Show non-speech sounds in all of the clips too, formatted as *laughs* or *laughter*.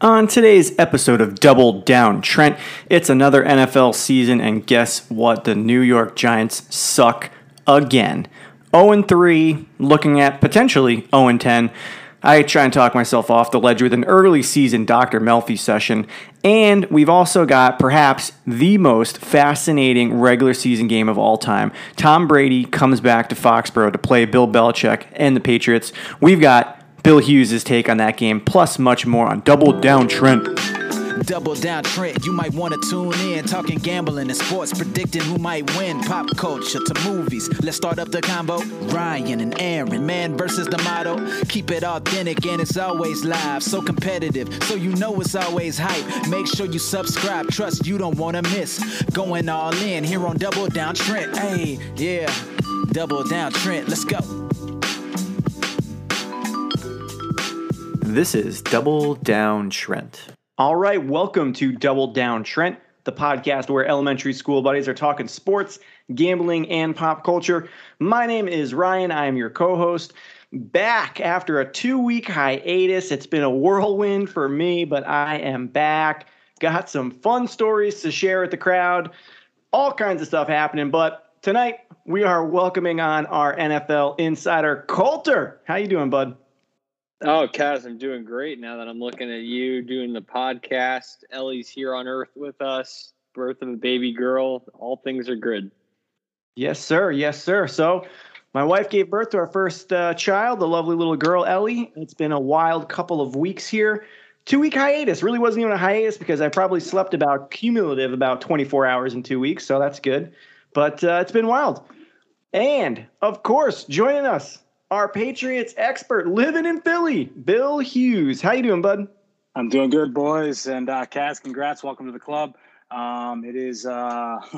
On today's episode of Double Down Trent, it's another NFL season, and guess what? The New York Giants suck again. 0 3, looking at potentially 0 10. I try and talk myself off the ledge with an early season Dr. Melfi session, and we've also got perhaps the most fascinating regular season game of all time. Tom Brady comes back to Foxborough to play Bill Belichick and the Patriots. We've got Bill Hughes' take on that game, plus much more on Double Down Trent. Double down Trent, you might want to tune in. Talking gambling and sports, predicting who might win. Pop culture to movies. Let's start up the combo. Ryan and Aaron, man versus the motto. Keep it authentic and it's always live. So competitive, so you know it's always hype. Make sure you subscribe, trust you don't want to miss. Going all in here on Double Down Trent. Hey, yeah, Double Down Trent, let's go. This is Double Down Trent. All right, welcome to Double Down Trent, the podcast where elementary school buddies are talking sports, gambling, and pop culture. My name is Ryan. I am your co host. Back after a two week hiatus. It's been a whirlwind for me, but I am back. Got some fun stories to share with the crowd, all kinds of stuff happening. But tonight, we are welcoming on our NFL insider, Colter. How you doing, bud? Oh, Kaz, I'm doing great now that I'm looking at you doing the podcast. Ellie's here on Earth with us. Birth of a baby girl. All things are good. Yes, sir. Yes, sir. So, my wife gave birth to our first uh, child, the lovely little girl Ellie. It's been a wild couple of weeks here. Two week hiatus. Really wasn't even a hiatus because I probably slept about cumulative about 24 hours in two weeks, so that's good. But uh, it's been wild. And of course, joining us our Patriots expert living in Philly, Bill Hughes. How you doing, bud? I'm doing good, boys. And uh, Kaz, congrats. Welcome to the club. Um, it is uh, *laughs*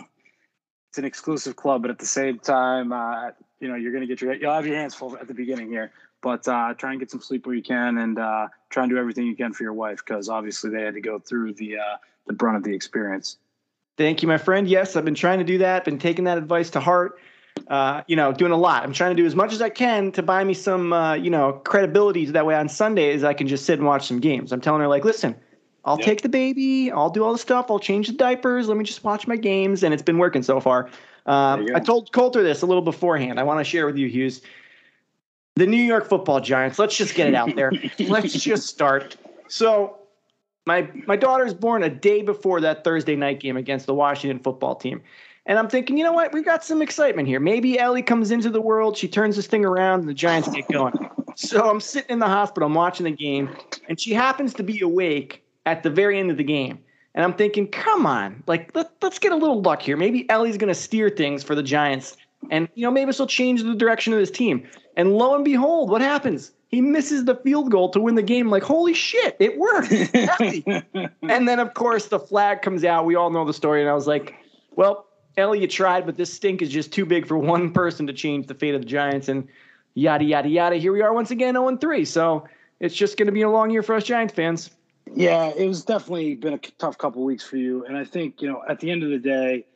it's an exclusive club, but at the same time, uh, you know, you're gonna get your you'll have your hands full at the beginning here. But uh, try and get some sleep where you can, and uh, try and do everything you can for your wife, because obviously they had to go through the uh, the brunt of the experience. Thank you, my friend. Yes, I've been trying to do that. Been taking that advice to heart uh, you know, doing a lot. I'm trying to do as much as I can to buy me some, uh, you know, credibility. So that way on Sundays I can just sit and watch some games. I'm telling her like, listen, I'll yep. take the baby, I'll do all the stuff, I'll change the diapers. Let me just watch my games, and it's been working so far. Um, I told Colter this a little beforehand. I want to share with you, Hughes. The New York Football Giants. Let's just get it out there. *laughs* let's just start. So my my daughter's born a day before that Thursday night game against the Washington football team. And I'm thinking, you know what? We've got some excitement here. Maybe Ellie comes into the world, she turns this thing around, and the Giants get going. *laughs* so I'm sitting in the hospital, I'm watching the game, and she happens to be awake at the very end of the game. And I'm thinking, come on, like let, let's get a little luck here. Maybe Ellie's going to steer things for the Giants, and you know maybe this will change the direction of this team. And lo and behold, what happens? He misses the field goal to win the game. Like holy shit, it worked! *laughs* and then of course the flag comes out. We all know the story, and I was like, well, Ellie, you tried, but this stink is just too big for one person to change the fate of the Giants. And yada, yada, yada. Here we are once again, 0 3. So it's just going to be a long year for us Giants fans. Yeah, it was definitely been a tough couple weeks for you. And I think, you know, at the end of the day,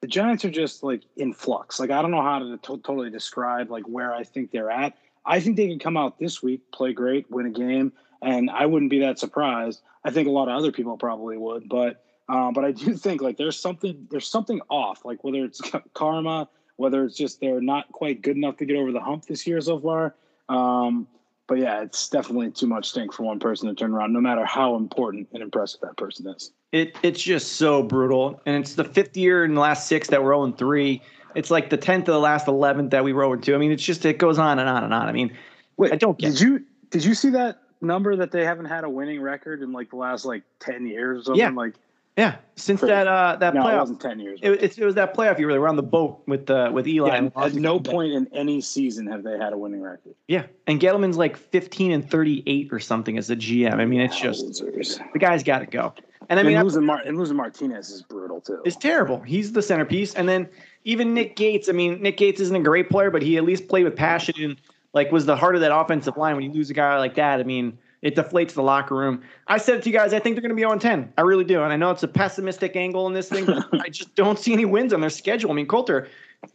the Giants are just like in flux. Like, I don't know how to to- totally describe like where I think they're at. I think they can come out this week, play great, win a game, and I wouldn't be that surprised. I think a lot of other people probably would, but um, but I do *laughs* think like there's something there's something off, like whether it's *laughs* karma, whether it's just they're not quite good enough to get over the hump this year so far. Um, but yeah, it's definitely too much stink for one person to turn around, no matter how important and impressive that person is. It it's just so brutal, and it's the fifth year in the last six that we're 0 3. It's like the tenth of the last eleventh that we were 0 2. I mean, it's just it goes on and on and on. I mean, Wait, I don't get. Did you did you see that number that they haven't had a winning record in like the last like ten years or something? Yeah. Like yeah, since Crazy. that uh that no, playoff, it wasn't ten years. It, it, it, was that playoff year where they were on the boat with uh with Eli. Yeah, at no point in any season have they had a winning record. Yeah, and Gettleman's like fifteen and thirty eight or something as a GM. I mean, it's just Losers. the guy's got to go. And I mean, and losing, Mar- and losing Martinez is brutal too. It's terrible. He's the centerpiece, and then even Nick Gates. I mean, Nick Gates isn't a great player, but he at least played with passion and like was the heart of that offensive line. When you lose a guy like that, I mean it deflates the locker room. I said it to you guys, I think they're going to be 0 10. I really do. And I know it's a pessimistic angle in this thing, but *laughs* I just don't see any wins on their schedule. I mean, Coulter,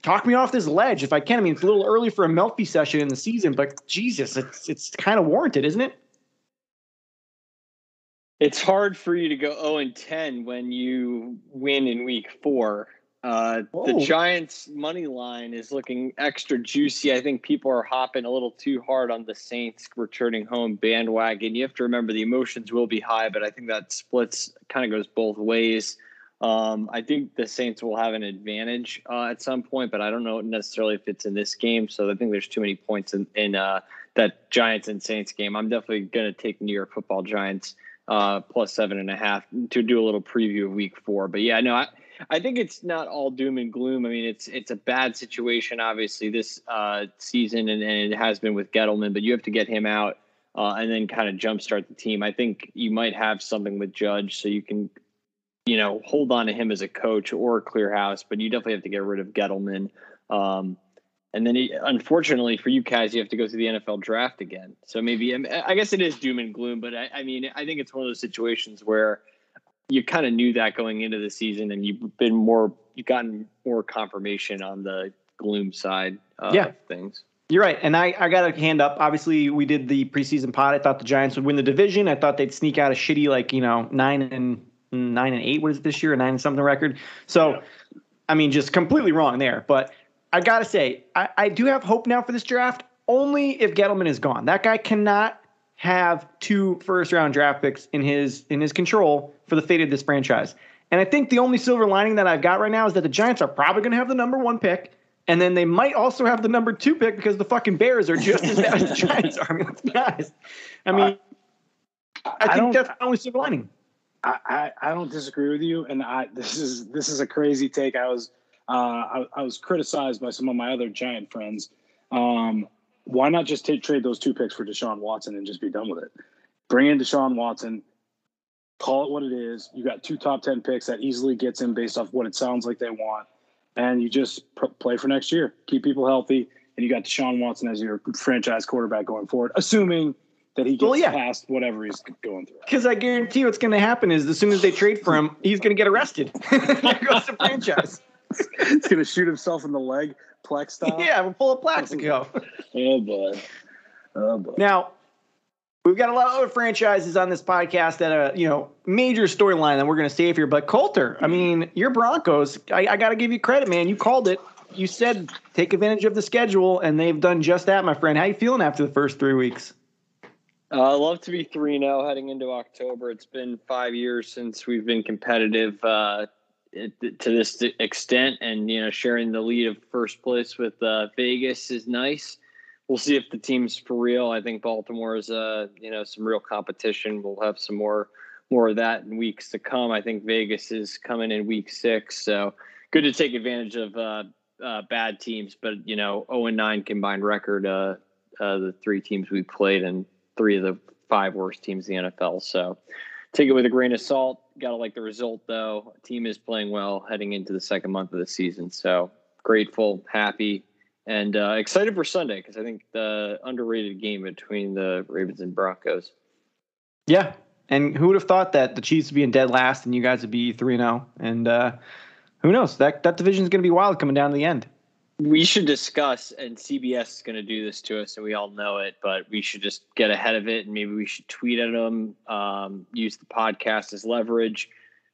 talk me off this ledge if I can. I mean, it's a little early for a Melfi session in the season, but Jesus, it's it's kind of warranted, isn't it? It's hard for you to go 0 and 10 when you win in week four. Uh, the Giants' money line is looking extra juicy. I think people are hopping a little too hard on the Saints returning home bandwagon. You have to remember the emotions will be high, but I think that splits kind of goes both ways. Um, I think the Saints will have an advantage uh, at some point, but I don't know necessarily if it's in this game. So I think there's too many points in, in uh, that Giants and Saints game. I'm definitely going to take New York Football Giants uh, plus seven and a half to do a little preview of Week Four. But yeah, no, I, I think it's not all doom and gloom. I mean, it's it's a bad situation, obviously, this uh, season, and, and, it has been with Gettleman. But you have to get him out uh, and then kind of jumpstart the team. I think you might have something with Judge, so you can, you know, hold on to him as a coach or clear house. But you definitely have to get rid of Gettleman. Um, and then, he, unfortunately for you guys, you have to go through the NFL draft again. So maybe I guess it is doom and gloom, but I, I mean, I think it's one of those situations where you kind of knew that going into the season, and you've been more, you've gotten more confirmation on the gloom side of yeah. things. You're right. And I, I got a hand up. Obviously, we did the preseason pod. I thought the Giants would win the division. I thought they'd sneak out a shitty, like, you know, nine and nine and eight. What is it this year? A nine and something record. So, yeah. I mean, just completely wrong there. But I got to say, I, I do have hope now for this draft only if Gettleman is gone. That guy cannot have two first round draft picks in his in his control for the fate of this franchise. And I think the only silver lining that I've got right now is that the Giants are probably going to have the number one pick, and then they might also have the number two pick because the fucking Bears are just as bad as the *laughs* Giants are. I mean, let's be honest. I mean, I, I think that's the only silver lining. I, I, I don't disagree with you, and I this is this is a crazy take. I was uh, I, I was criticized by some of my other Giant friends. Um, why not just take, trade those two picks for Deshaun Watson and just be done with it? Bring in Deshaun Watson, call it what it is. You got two top 10 picks that easily gets him based off what it sounds like they want. And you just pr- play for next year, keep people healthy. And you got Deshaun Watson as your franchise quarterback going forward, assuming that he gets well, yeah. past whatever he's going through. Because I guarantee what's going to happen is as soon as they trade for him, he's going to get arrested. *laughs* there goes the franchise. *laughs* he's going to shoot himself in the leg Plax *laughs* style? Yeah, we'll pull a Plaxico. *laughs* oh boy. Oh boy. Now, we've got a lot of other franchises on this podcast that are, you know, major storyline that we're going to save here. But Colter, I mean, your Broncos, I, I got to give you credit, man. You called it. You said take advantage of the schedule, and they've done just that, my friend. How you feeling after the first three weeks? Uh, I love to be 3 0 heading into October. It's been five years since we've been competitive. Uh, to this extent, and you know, sharing the lead of first place with uh, Vegas is nice. We'll see if the team's for real. I think Baltimore is, uh, you know, some real competition. We'll have some more more of that in weeks to come. I think Vegas is coming in week six, so good to take advantage of uh, uh, bad teams. But you know, zero oh and nine combined record. Uh, uh, the three teams we played, and three of the five worst teams in the NFL. So take it with a grain of salt. Got to like the result though. Team is playing well heading into the second month of the season. So grateful, happy, and uh, excited for Sunday because I think the underrated game between the Ravens and Broncos. Yeah, and who would have thought that the Chiefs would be in dead last and you guys would be three and zero? Oh? And uh, who knows? That that division is going to be wild coming down to the end we should discuss, and CBS is going to do this to us, and we all know it, but we should just get ahead of it, and maybe we should tweet at them, um, use the podcast as leverage.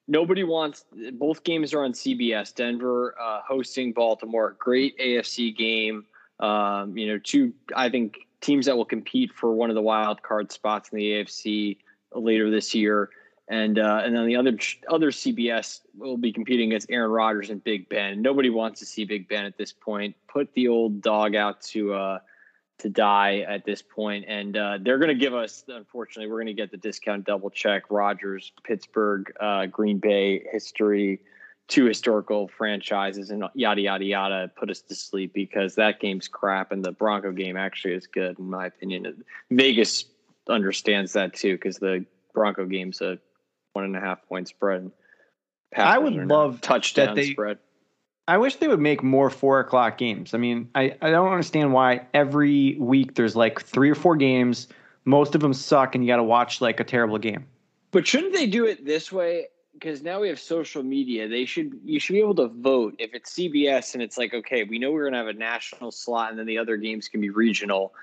Nobody wants. Both games are on CBS. Denver uh, hosting Baltimore. Great AFC game. Um, you know, two I think teams that will compete for one of the wild card spots in the AFC later this year and uh, and then the other other CBS will be competing against Aaron Rodgers and Big Ben. Nobody wants to see Big Ben at this point. Put the old dog out to uh, to die at this point, and uh, they're going to give us. Unfortunately, we're going to get the discount double check. Rodgers, Pittsburgh, uh, Green Bay history, two historical franchises, and yada yada yada. Put us to sleep because that game's crap, and the Bronco game actually is good in my opinion. Vegas understands that too because the Bronco game's a one and a half point spread. Packers I would love touchdown that they, spread. I wish they would make more four o'clock games. I mean, I, I don't understand why every week there's like three or four games. Most of them suck, and you got to watch like a terrible game. But shouldn't they do it this way? Because now we have social media. They should you should be able to vote if it's CBS and it's like okay, we know we're gonna have a national slot, and then the other games can be regional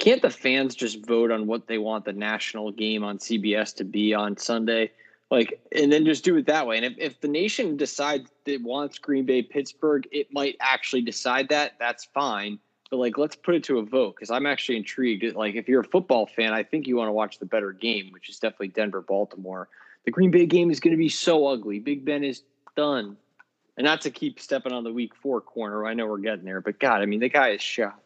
can't the fans just vote on what they want the national game on CBS to be on Sunday? Like, and then just do it that way. And if, if the nation decides it wants Green Bay Pittsburgh, it might actually decide that. That's fine. But like, let's put it to a vote because I'm actually intrigued. Like, if you're a football fan, I think you want to watch the better game, which is definitely Denver Baltimore. The Green Bay game is going to be so ugly. Big Ben is done. And not to keep stepping on the week four corner. I know we're getting there, but God, I mean, the guy is shot.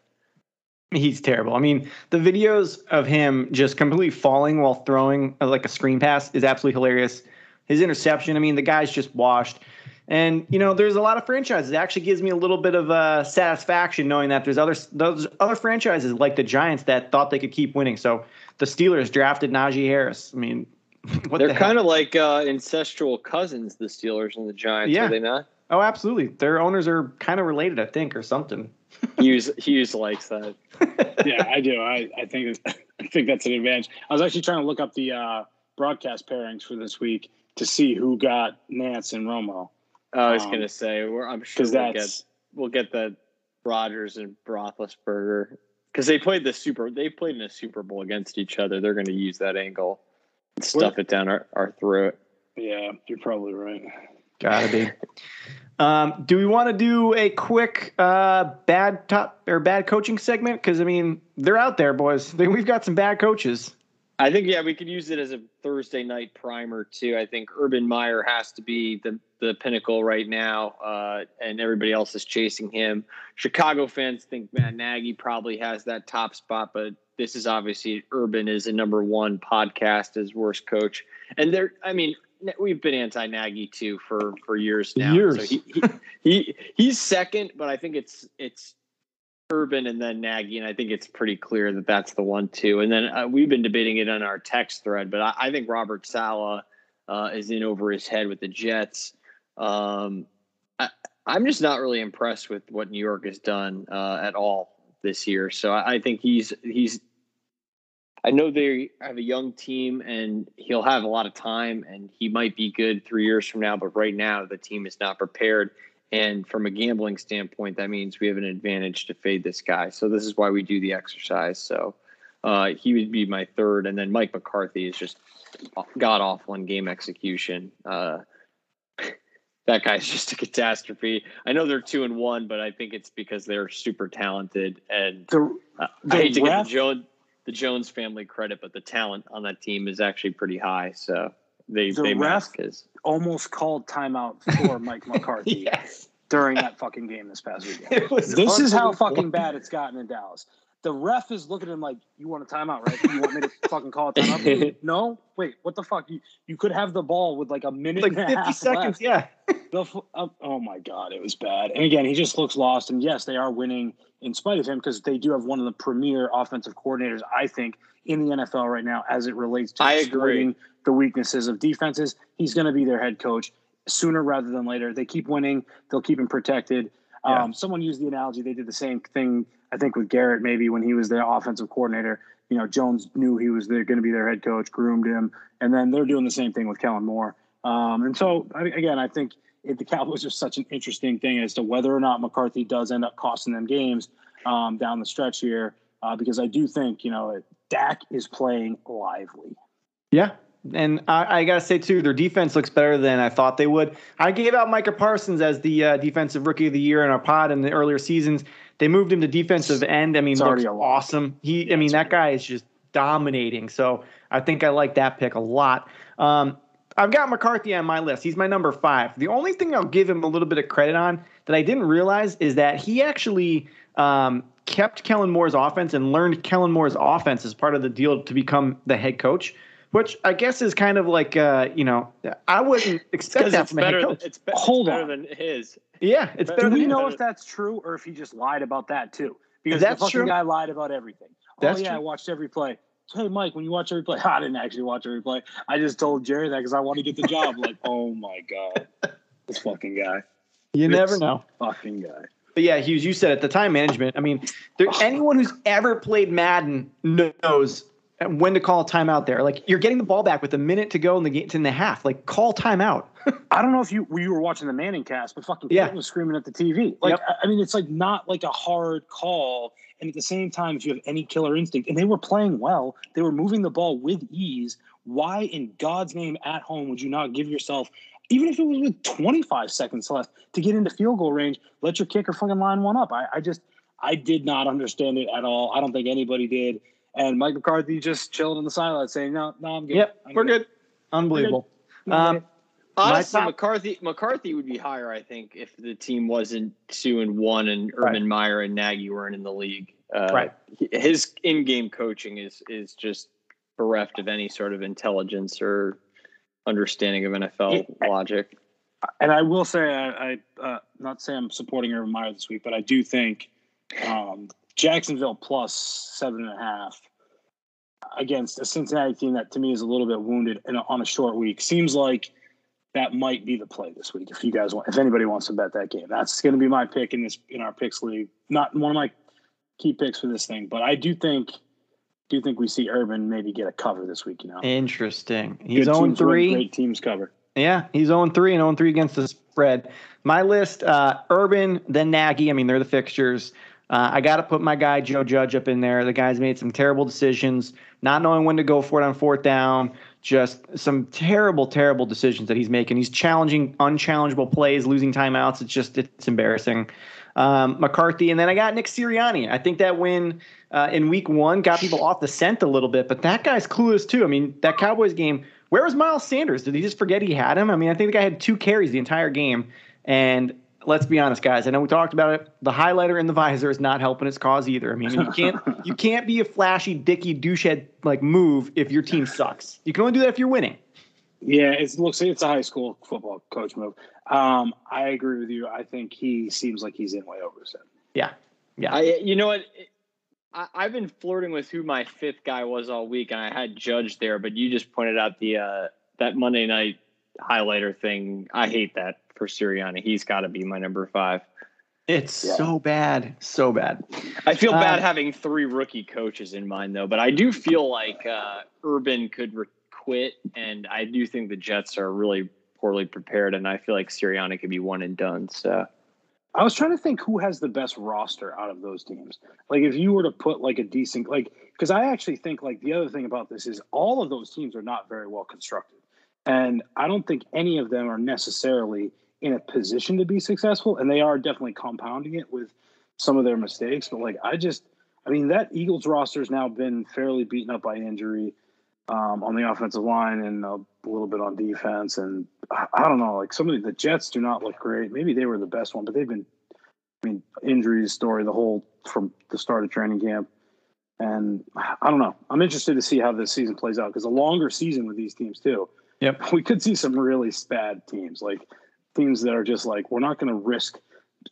He's terrible. I mean, the videos of him just completely falling while throwing uh, like a screen pass is absolutely hilarious. His interception, I mean, the guy's just washed. And you know, there's a lot of franchises. It actually gives me a little bit of uh, satisfaction knowing that there's other those other franchises like the Giants that thought they could keep winning. So the Steelers drafted Najee Harris. I mean, *laughs* they're the kind of like uh, incestual cousins, the Steelers and the Giants. Yeah. Are they not? Oh, absolutely. Their owners are kind of related, I think, or something. Hughes Hughes likes that. *laughs* yeah, I do. I, I think *laughs* I think that's an advantage. I was actually trying to look up the uh, broadcast pairings for this week to see who got Nantz and Romo. Oh, I was um, gonna say, I'm sure we'll get we'll get the Rodgers and Roethlisberger because they played the super. They played in a Super Bowl against each other. They're going to use that angle, and stuff what? it down our, our throat. Yeah, you're probably right. Gotta be. Um, do we want to do a quick uh, bad top or bad coaching segment? Because I mean, they're out there, boys. *laughs* We've got some bad coaches. I think yeah, we could use it as a Thursday night primer too. I think Urban Meyer has to be the the pinnacle right now, uh, and everybody else is chasing him. Chicago fans think Matt Nagy probably has that top spot, but this is obviously Urban is a number one podcast as worst coach, and there. I mean, we've been anti Nagy too for for years now. Years. So he, he, he he's second, but I think it's it's Urban and then Nagy, and I think it's pretty clear that that's the one too. And then uh, we've been debating it on our text thread, but I, I think Robert Saleh uh, is in over his head with the Jets. Um, I, am just not really impressed with what New York has done uh, at all this year. So I, I think he's he's I know they have a young team and he'll have a lot of time and he might be good three years from now, but right now the team is not prepared. And from a gambling standpoint, that means we have an advantage to fade this guy. So this is why we do the exercise. So uh, he would be my third. And then Mike McCarthy is just god awful in game execution. Uh, *laughs* that guy's just a catastrophe. I know they're two and one, but I think it's because they're super talented. And the, uh, I hate to ref, get the Joe the Jones family credit, but the talent on that team is actually pretty high. So they the they ref his. almost called timeout for Mike *laughs* McCarthy yes. during that fucking game this past weekend. This is how fucking bad it's gotten in Dallas. The ref is looking at him like, "You want a timeout, right? You want me to *laughs* fucking call a timeout? no, wait, what the fuck? You you could have the ball with like a minute, like fifty seconds, left. yeah. *laughs* The, uh, oh my god, it was bad. And again, he just looks lost. And yes, they are winning in spite of him because they do have one of the premier offensive coordinators, I think, in the NFL right now as it relates to I exploiting the weaknesses of defenses. He's going to be their head coach sooner rather than later. They keep winning, they'll keep him protected. Yeah. Um, someone used the analogy they did the same thing, I think, with Garrett maybe when he was their offensive coordinator. You know, Jones knew he was going to be their head coach, groomed him, and then they're doing the same thing with Kellen Moore. Um, and so, again, I think it, the Cowboys are such an interesting thing as to whether or not McCarthy does end up costing them games um, down the stretch here, uh, because I do think you know Dak is playing lively. Yeah, and I, I, gotta say too, their defense looks better than I thought they would. I gave out Micah Parsons as the uh, defensive rookie of the year in our pod in the earlier seasons. They moved him to defensive end. I mean, looks awesome. He, I mean, that guy is just dominating. So I think I like that pick a lot. Um, I've got McCarthy on my list. He's my number five. The only thing I'll give him a little bit of credit on that I didn't realize is that he actually um, kept Kellen Moore's offense and learned Kellen Moore's offense as part of the deal to become the head coach. Which I guess is kind of like, uh, you know, I wouldn't expect that from a head coach. It's, be- Hold better on. than his. Yeah, it's better. Do we know if that's true or if he just lied about that too? Because that's the fucking true. guy lied about everything. Oh, that's oh yeah, true. I watched every play hey Mike, when you watch every play, *laughs* I didn't actually watch every play. I just told Jerry that because I want to get the job. like, oh my god, this fucking guy. You this never know, fucking guy. But yeah, Hughes, you said at the time management. I mean, there, anyone who's ever played Madden knows when to call a timeout. There, like you're getting the ball back with a minute to go in the game, in the half. Like call timeout. *laughs* I don't know if you you were watching the Manning cast, but fucking yeah. was screaming at the TV. Like yep. I mean, it's like not like a hard call And at the same time, if you have any killer instinct, and they were playing well, they were moving the ball with ease. Why in God's name at home would you not give yourself, even if it was with 25 seconds left to get into field goal range, let your kicker fucking line one up? I, I just, I did not understand it at all. I don't think anybody did. And Mike McCarthy just chilling on the sideline saying, no, no, I'm good. Yep, I'm we're good. Unbelievable. Good. Um, Honestly, top- McCarthy McCarthy would be higher, I think, if the team wasn't two and one and Urban Right. Meyer and Nagy weren't in the league. Uh, Right. His in-game coaching is is just bereft of any sort of intelligence or understanding of NFL logic. and I will say, I, I uh, not say I'm supporting Urban Meyer this week, but I do think um, Jacksonville plus seven and a half against a Cincinnati team that to me is a little bit wounded in a, on a short week seems like that might be the play this week. If you guys want, if anybody wants to bet that game, that's going to be my pick in this in our picks league. Not one of my key picks for this thing, but I do think do think we see Urban maybe get a cover this week. You know, Interesting. He's Good 0 win, 3. Great teams cover. Yeah, he's 0 3 and 0 3 against the spread. My list uh, Urban, then Nagy. I mean, they're the fixtures. Uh, I got to put my guy Joe Judge up in there. The guy's made some terrible decisions, not knowing when to go for it on fourth down. Just some terrible, terrible decisions that he's making. He's challenging unchallengeable plays, losing timeouts. It's just it's embarrassing. Um, McCarthy, and then I got Nick Sirianni. I think that win uh, in Week One got people off the scent a little bit, but that guy's clueless too. I mean, that Cowboys game. Where was Miles Sanders? Did he just forget he had him? I mean, I think the guy had two carries the entire game. And let's be honest, guys. I know we talked about it. The highlighter in the visor is not helping its cause either. I mean, you can't *laughs* you can't be a flashy, dicky, douchehead like move if your team sucks. You can only do that if you're winning. Yeah, it looks it's a high school football coach move. Um, I agree with you. I think he seems like he's in way over his head. Yeah, yeah. I, you know what? I, I've been flirting with who my fifth guy was all week, and I had Judge there, but you just pointed out the uh, that Monday night highlighter thing. I hate that for Sirianni. He's got to be my number five. it's Yeah. so bad, so bad. I feel bad Uh, having three rookie coaches in mind, though, but I do feel like uh, Urban could re- quit, and I do think the Jets are really poorly prepared, and I feel like Sirianni could be one and done. So I was trying to think who has the best roster out of those teams. Like if you were to put like a decent like because I actually think like the other thing about this is all of those teams are not very well constructed. And I don't think any of them are necessarily in a position to be successful. And they are definitely compounding it with some of their mistakes. But like I just I mean that Eagles roster has now been fairly beaten up by injury um, on the offensive line and a little bit on defense. And I, I don't know, like some of the, the Jets do not look great. Maybe they were the best one, but they've been, I mean, injuries story the whole from the start of training camp. And I don't know. I'm interested to see how this season plays out because a longer season with these teams too. Yep. *laughs* We could see some really bad teams, like teams that are just like we're not going to risk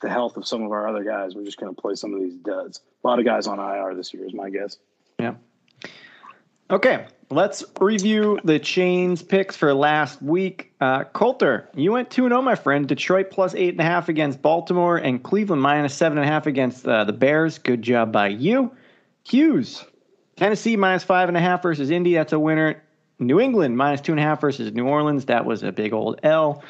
the health of some of our other guys. We're just going to play some of these duds. A lot of guys on IR this year is my guess. Yeah. Okay, let's review the chains picks for last week. Uh, Coulter, you went 2 0, my friend. Detroit plus 8.5 against Baltimore, and Cleveland minus 7.5 against uh, the Bears. Good job by you. Hughes, Tennessee minus 5.5 versus Indy. That's a winner. New England minus 2.5 versus New Orleans. That was a big old L.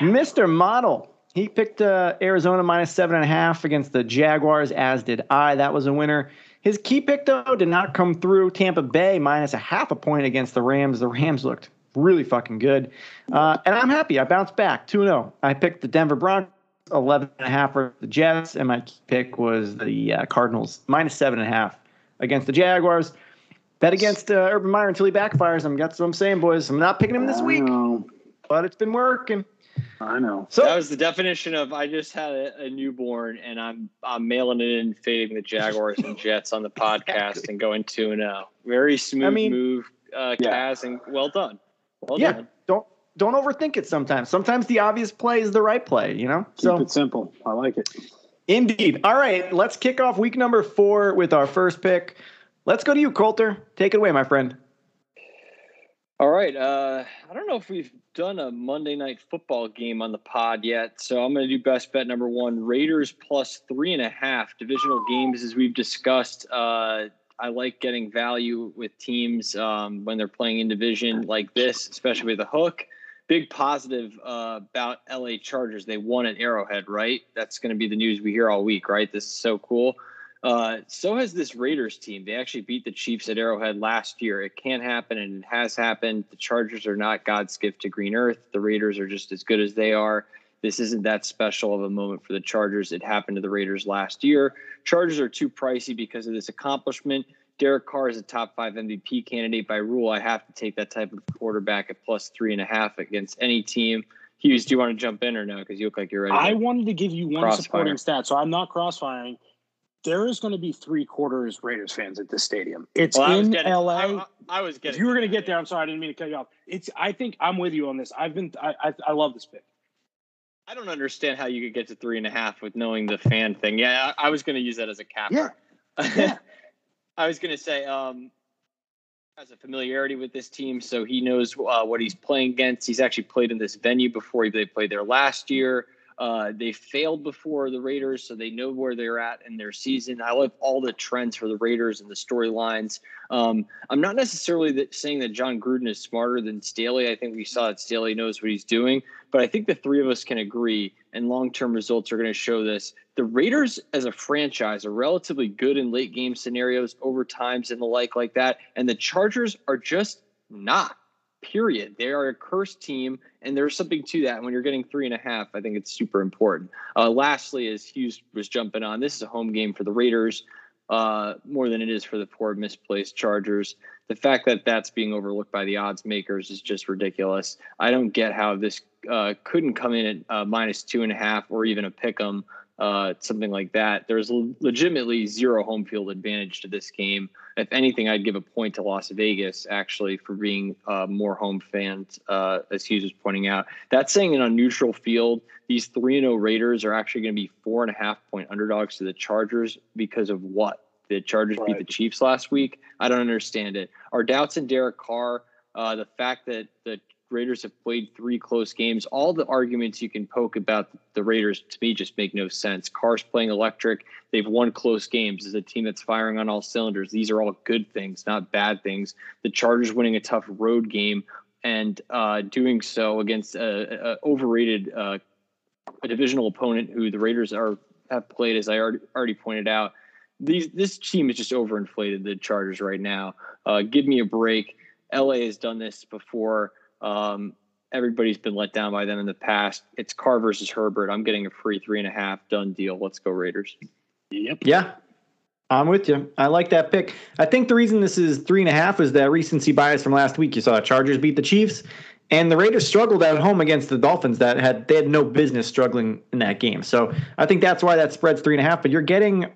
Mr. Model, he picked uh, Arizona minus 7.5 against the Jaguars, as did I. That was a winner. His key pick, though, did not come through. Tampa Bay minus a half a point against the Rams. The Rams looked really fucking good. Uh, and I'm happy. I bounced back 2 0. I picked the Denver Broncos, 11.5 for the Jets, and my key pick was the uh, Cardinals, minus 7.5 against the Jaguars. Bet against uh, Urban Meyer until he backfires. I'm, that's what I'm saying, boys. I'm not picking him this week, but it's been working. I know. So that was the definition of I just had a, a newborn and I'm I'm mailing it in, fading the Jaguars and Jets on the podcast and going two and zero. Very smooth mean- move, uh, Yeah. Kaz, and well done. Well yeah, done. don't don't overthink it. Sometimes, sometimes the obvious play is the right play. You know. Keep So it simple. I like it. indeed. All right, let's kick off week number four with our first pick. Let's go to you, Coulter. Take it away, my friend. All right. Uh, I don't know if we've done a Monday night football game on the pod yet, so I'm going to do best bet number one: Raiders plus three and a half. Divisional games, as we've discussed. Uh, I like getting value with teams um, when they're playing in division like this, especially with a hook. Big positive uh, about LA Chargers. They won at Arrowhead, right? That's going to be the news we hear all week, right? This is so cool. Uh, so has this Raiders team. They actually beat the Chiefs at Arrowhead last year. It can't happen, and it has happened. The Chargers are not God's gift to green earth. The Raiders are just as good as they are. This isn't that special of a moment for the Chargers. It happened to the Raiders last year. Chargers are too pricey because of this accomplishment. Derek Carr is a top five MVP candidate by rule. I have to take that type of quarterback at plus three and a half against any team. Hughes, do you want to jump in or no? Because you look like you're ready. I wanted to give you one crossfire. supporting stat, so I'm not crossfiring. There is going to be three quarters Raiders fans at this stadium. It's well, in getting, LA. I, I, was getting. If you were going to get there, I'm sorry, I didn't mean to cut you off. It's. I think I'm with you on this. I've been. I. I, I love this pick. I don't understand how you could get to three and a half with knowing the fan thing. Yeah, I, I was going to use that as a cap. Yeah. yeah. *laughs* I was going to say, um, has a familiarity with this team, so he knows uh, what he's playing against. He's actually played in this venue before. They played there last year. Uh, they failed before the Raiders, so they know where they're at in their season. I love all the trends for the Raiders and the storylines. Um, I'm not necessarily that saying that Jon Gruden is smarter than Staley. I think we saw that Staley knows what he's doing, but I think the three of us can agree, and long term results are going to show this. The Raiders, as a franchise, are relatively good in late game scenarios, overtimes, and the like, like that. And the Chargers are just not period. They are a cursed team, and there's something to that. When you're getting three and a half, I think it's super important. Uh, lastly, as Hughes was jumping on, this is a home game for the Raiders uh, more than it is for the poor misplaced Chargers. The fact that that's being overlooked by the odds makers is just ridiculous. I don't get how this uh, couldn't come in at uh, minus two and a half or even a pick 'em uh, something like that. There's legitimately zero home field advantage to this game. If anything, I'd give a point to Las Vegas actually for being uh, more home fans, uh, as Hughes was pointing out. That's saying in a neutral field, these three and zero oh Raiders are actually going to be four and a half point underdogs to the Chargers because of what the Chargers right. beat the Chiefs last week. I don't understand it. Our doubts in Derek Carr. Uh, the fact that the Raiders have played three close games. All the arguments you can poke about the Raiders to me just make no sense. Carr's playing electric. They've won close games. As a team that's firing on all cylinders, these are all good things, not bad things. The Chargers winning a tough road game and uh, doing so against a, a overrated uh, a divisional opponent who the Raiders are have played, as I already, already pointed out. These this team is just overinflated. The Chargers right now. Uh, give me a break. LA has done this before. Um, everybody's been let down by them in the past. It's Carr versus Herbert. I'm getting a free three and a half done deal. Let's go Raiders. Yep. Yeah. I'm with you. I like that pick. I think the reason this is three and a half is that recency bias from last week. You saw the Chargers beat the Chiefs, and the Raiders struggled at home against the Dolphins. That had they had no business struggling in that game. So I think that's why that spread's three and a half. But you're getting,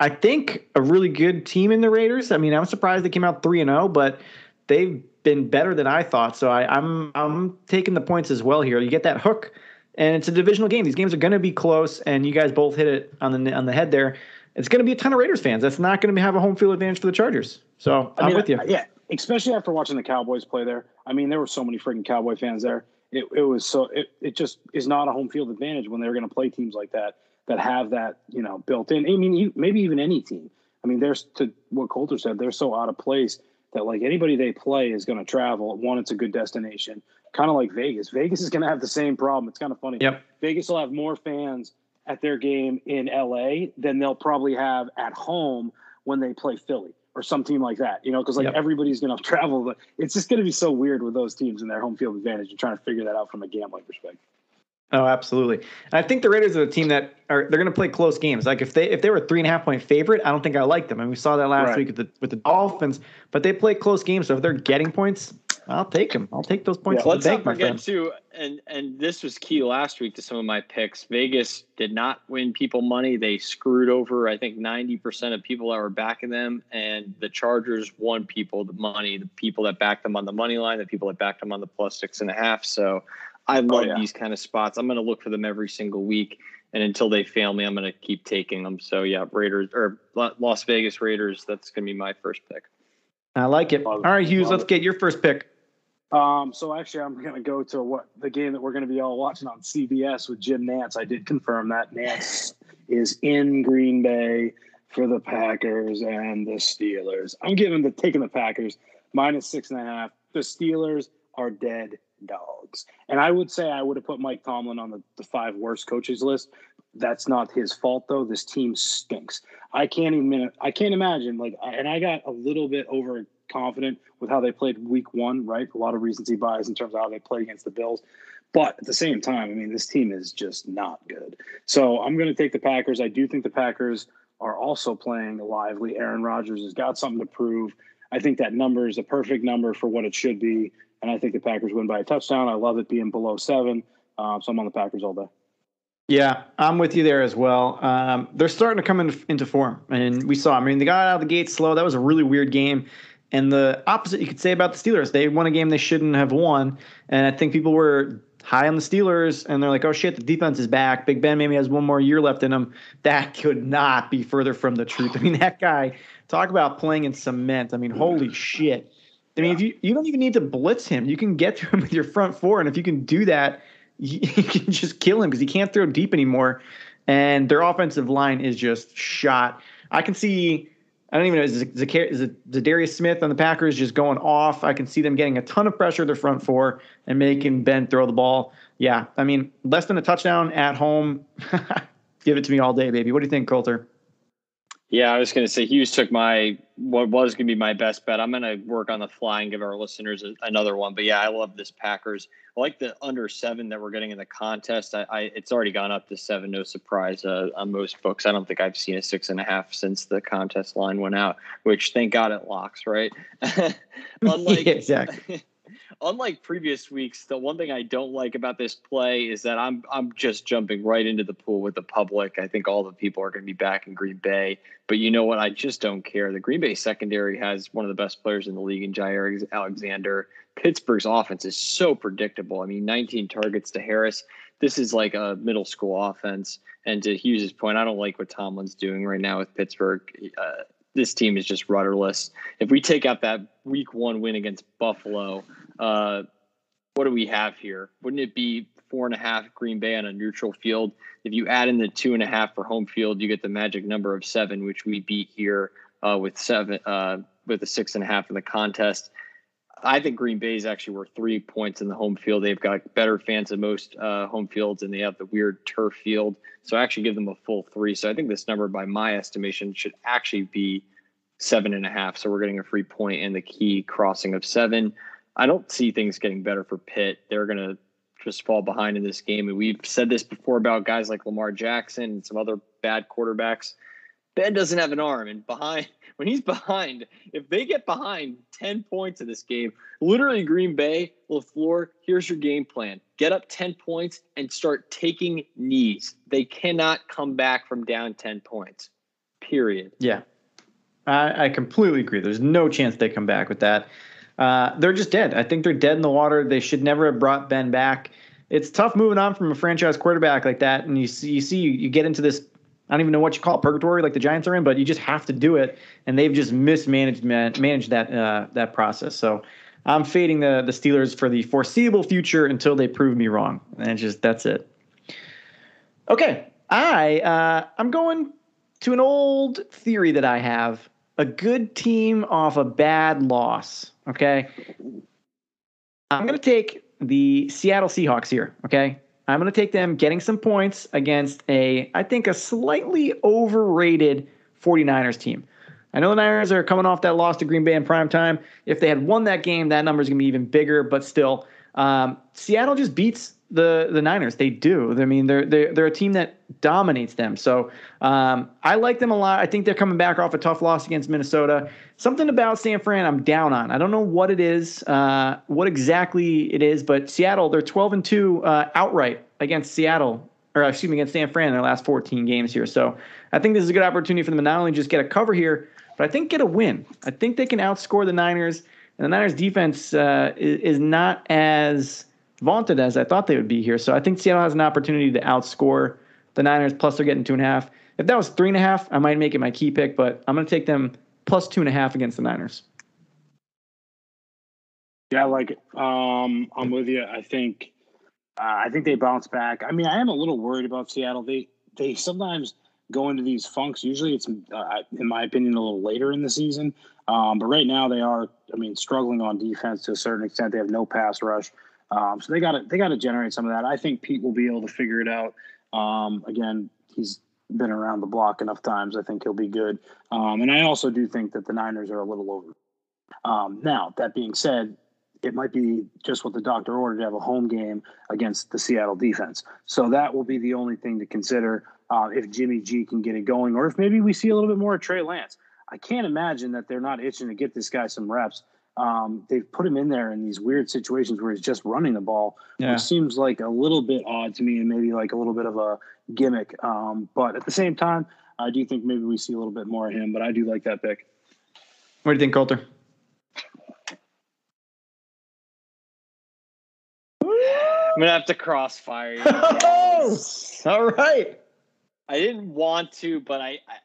I think, a really good team in the Raiders. I mean, I'm surprised they came out three and zero, but they've been better than I thought. So I, I'm I'm taking the points as well here. You get that hook, and it's a divisional game. These games are going to be close, and you guys both hit it on the on the head there. It's going to be a ton of Raiders fans. That's not going to have a home field advantage for the Chargers. So I'm I mean, with you. Uh, yeah, especially after watching the Cowboys play there. I mean, there were so many freaking Cowboy fans there. It, it was so it, it just is not a home field advantage when they're going to play teams like that that have that you know built in. I mean, maybe even any team. I mean, there's to what Colter said. They're so out of place that like anybody they play is going to travel. One, it's a good destination, kind of like Vegas. Vegas is going to have the same problem. It's kind of funny. Yep. Vegas will have more fans at their game in LA than they'll probably have at home when they play Philly or some team like that. You know, because like yep. everybody's going *laughs* to travel. But it's just going to be so weird with those teams and their home field advantage and trying to figure that out from a gambling perspective. Oh, absolutely. I think the Raiders are a team that are they're going to play close games. Like if they if they were a three and a half point favorite, I don't think I like them. And we saw that last right. week with the with the Dolphins. But they play close games, so if they're getting points, I'll take them. I'll take those points. Yeah, let's bank, not forget too, and and this was key last week to some of my picks. Vegas did not win people money. They screwed over I think ninety percent of people that were backing them, and the Chargers won people the money. The people that backed them on the money line, the people that backed them on the plus six and a half. So I oh, love oh, yeah. these kind of spots. I'm going to look for them every single week, and until they fail me, I'm going to keep taking them. So yeah, Raiders or Las Vegas Raiders. That's going to be my first pick. I like it. All right, Hughes, let's get your first pick. Um, so actually, I'm going to go to what the game that we're going to be all watching on CBS with Jim Nantz. I did confirm that Nantz is in Green Bay for the Packers and the Steelers. I'm giving the taking the Packers minus six and a half. The Steelers are dead dogs. And I would say I would have put Mike Tomlin on the, the five worst coaches list. That's not his fault though. This team stinks. I can't even. I can't imagine like. And I got a little bit overconfident with how they played Week One. Right, a lot of recency bias in terms of how they played against the Bills. But at the same time, I mean, this team is just not good. So I'm going to take the Packers. I do think the Packers are also playing lively. Aaron Rodgers has got something to prove. I think that number is a perfect number for what it should be. And I think the Packers win by a touchdown. I love it being below seven. Uh, so I'm on the Packers all day. Yeah, I'm with you there as well. Um, they're starting to come in, into form, and we saw. I mean, they got out of the gate slow. That was a really weird game. And the opposite you could say about the Steelers. They won a game they shouldn't have won, and I think people were high on the Steelers, and they're like, "Oh shit, the defense is back. Big Ben maybe has one more year left in him." That could not be further from the truth. I mean, that guy. Talk about playing in cement. I mean, holy shit. I mean, yeah. if you you don't even need to blitz him, you can get *laughs* to him with your front four, and if you can do that *laughs* you can just kill him because he can't throw deep anymore. And their offensive line is just shot. I can see. I don't even know. Is, is it Za'Darius Smith on the Packers just going off? I can see them getting a ton of pressure their front four and making Ben throw the ball. Yeah, I mean, less than a touchdown at home. *laughs* Give it to me all day, baby. What do you think, Colter? Yeah, I was going to say Hughes took my what was going to be my best bet. I'm going to work on the fly and give our listeners a, another one. But yeah, I love this Packers. I like the under seven that we're getting in the contest. I, I it's already gone up to seven. No surprise uh, on most books. I don't think I've seen a six and a half since the contest line went out. Which thank God it locks right. *laughs* Unlike *laughs* yeah, exactly *laughs* unlike previous weeks, the one thing I don't like about this play is that I'm I'm just jumping right into the pool with the public. I think all the people are going to be back in Green Bay, but you know what? I just don't care. The Green Bay secondary has one of the best players in the league in Jaire Alexander. Pittsburgh's offense is so predictable. I mean, 19 targets to Harris. This is like a middle school offense. And to Hughes' point, I don't like what Tomlin's doing right now with Pittsburgh. Uh, this team is just rudderless. If we take out that week one win against Buffalo, uh, what do we have here? Wouldn't it be four and a half Green Bay on a neutral field? If you add in the two and a half for home field, you get the magic number of seven, which we beat here uh, with seven uh, with a six and a half in the contest. I think Green Bay is actually worth three points in the home field. They've got better fans than most uh, home fields, and they have the weird turf field. So I actually give them a full three. So I think this number, by my estimation, should actually be seven and a half. So we're getting a free point and the key crossing of seven. I don't see things getting better for Pitt. They're going to just fall behind in this game. And we've said this before about guys like Lamar Jackson and some other bad quarterbacks. Ben doesn't have an arm, and behind *laughs* when he's behind, if they get behind 10 points in this game, literally Green Bay, LaFleur, here's your game plan. Get up 10 points and start taking knees. They cannot come back from down 10 points. Period. Yeah. I, I completely agree. There's no chance they come back with that. Uh, they're just dead. I think they're dead in the water. They should never have brought Ben back. It's tough moving on from a franchise quarterback like that, and you see, you see, you get into this. I don't even know what you call it, purgatory, like the Giants are in, but you just have to do it, and they've just mismanaged managed that uh, that process. So I'm fading the the Steelers for the foreseeable future until they prove me wrong, and just that's it. Okay, I uh, I'm going to an old theory that I have: a good team off a bad loss. Okay. I'm going to take the Seattle Seahawks here. Okay. I'm going to take them getting some points against a, I think, a slightly overrated 49ers team. I know the Niners are coming off that loss to Green Bay in prime time. If they had won that game, that number is going to be even bigger, but still, um, Seattle just beats the the Niners. They do. I mean, they're they're they're a team that dominates them. So um, I like them a lot. I think they're coming back off a tough loss against Minnesota. Something about San Fran I'm down on. I don't know what it is, uh, what exactly it is, but Seattle they're 12 and two uh, outright against Seattle or excuse me against San Fran in their last 14 games here. So I think this is a good opportunity for them to not only just get a cover here, but I think get a win. I think they can outscore the Niners. And the Niners defense uh, is, is not as vaunted as I thought they would be here. So I think Seattle has an opportunity to outscore the Niners. Plus, they're getting two and a half. If that was three and a half, I might make it my key pick, but I'm going to take them plus two and a half against the Niners. Yeah, I like it. Um, I'm with you. I think uh, I think they bounce back. I mean, I am a little worried about Seattle. They they sometimes go into these funks. Usually, it's uh, in my opinion a little later in the season. Um, but right now, they are. I mean, struggling on defense to a certain extent. They have no pass rush. Um, so they got to they got to generate some of that. I think Pete will be able to figure it out. Um, again, he's been around the block enough times. I think he'll be good. Um, and I also do think that the Niners are a little over. Um, now, that being said, it might be just what the doctor ordered to have a home game against the Seattle defense. So that will be the only thing to consider uh, if Jimmy G can get it going, or if maybe we see a little bit more of Trey Lance. I can't imagine that they're not itching to get this guy some reps. Um, they've put him in there in these weird situations where he's just running the ball, yeah. which seems like a little bit odd to me and maybe like a little bit of a gimmick. Um, but at the same time, I do think maybe we see a little bit more of him, but I do like that pick. What do you think, Colter? I'm gonna have to crossfire you. oh, *laughs* all right. I didn't want to, but I, I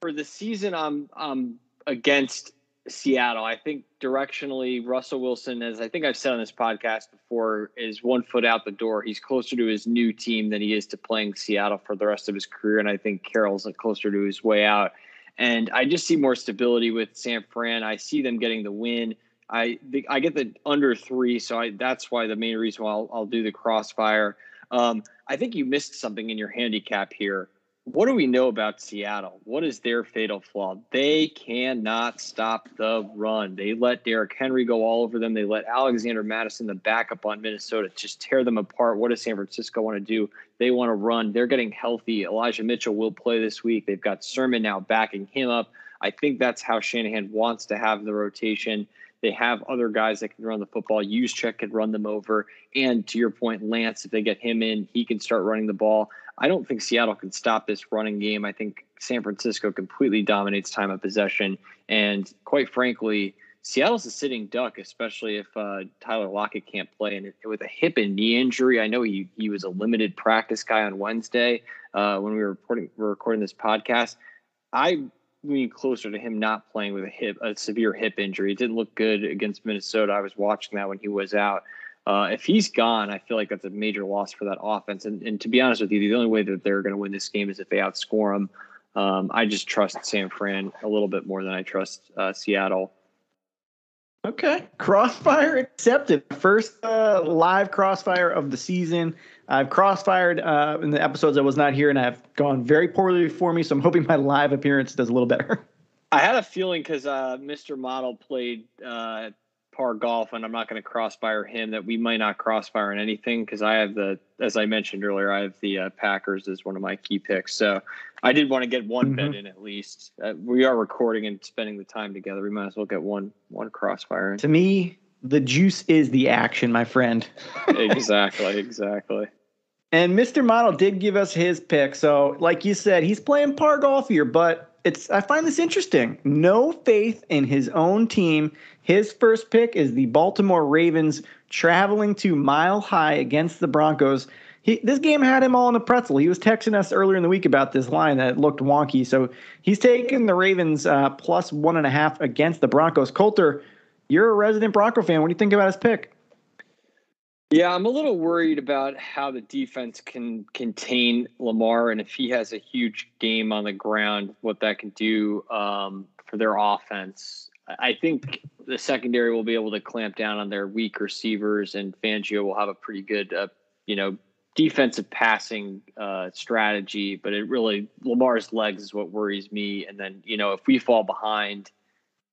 for the season, I'm I'm against Seattle. I think directionally, Russell Wilson, as I think I've said on this podcast before, is one foot out the door. He's closer to his new team than he is to playing Seattle for the rest of his career, and I think Carroll's closer to his way out. And I just see more stability with San Fran. I see them getting the win. I I get the under three, so I, that's why the main reason why I'll, I'll do the crossfire. Um, I think you missed something in your handicap here what do we know about Seattle? What is their fatal flaw? They cannot stop the run. They let Derrick Henry go all over them. They let Alexander Mattison, the backup on Minnesota, just tear them apart. What does San Francisco want to do? They want to run. They're getting healthy. Elijah Mitchell will play this week. They've got Sermon now backing him up. I think that's how Shanahan wants to have the rotation. They have other guys that can run the football. Juszczyk could run them over. And to your point, Lance, if they get him in, he can start running the ball. I don't think Seattle can stop this running game. I think San Francisco completely dominates time of possession. And quite frankly, Seattle's a sitting duck, especially if uh, Tyler Lockett can't play. And with a hip and knee injury, I know he he was a limited practice guy on Wednesday uh, when we were reporting we were recording this podcast. I lean closer to him not playing with a hip a severe hip injury. It didn't look good against Minnesota. I was watching that when he was out. Uh, if he's gone, I feel like that's a major loss for that offense. And, and to be honest with you, the only way that they're going to win this game is if they outscore them. Um, I just trust San Fran a little bit more than I trust uh, Seattle. Okay, crossfire accepted. First uh, live crossfire of the season. I've crossfired uh, in the episodes I was not here, and I've gone very poorly for me. So I'm hoping my live appearance does a little better. *laughs* I had a feeling because uh, Mr. Model played uh, par golf, and I'm not going to crossfire him. That we might not crossfire in anything because I have the, as I mentioned earlier, I have the uh, Packers as one of my key picks. So I did want to get one mm-hmm. bet in at least. Uh, we are recording and spending the time together. We might as well get one one crossfire. In. To me, the juice is the action, my friend. exactly, exactly. And Mr. Model did give us his pick. So, like you said, he's playing par golf here, but it's I find this interesting. No faith in his own team. His first pick is the Baltimore Ravens traveling to Mile High against the Broncos. He, this game had him all in a pretzel. He was texting us earlier in the week about this line that looked wonky. So he's taking the Ravens uh, plus one and a half against the Broncos. Colter, you're a resident Bronco fan. What do you think about his pick? Yeah, I'm a little worried about how the defense can contain Lamar, and if he has a huge game on the ground, what that can do um, for their offense. I think the secondary will be able to clamp down on their weak receivers, and Fangio will have a pretty good, uh, you know, defensive passing uh, strategy. But it really Lamar's legs is what worries me. And then you know, if we fall behind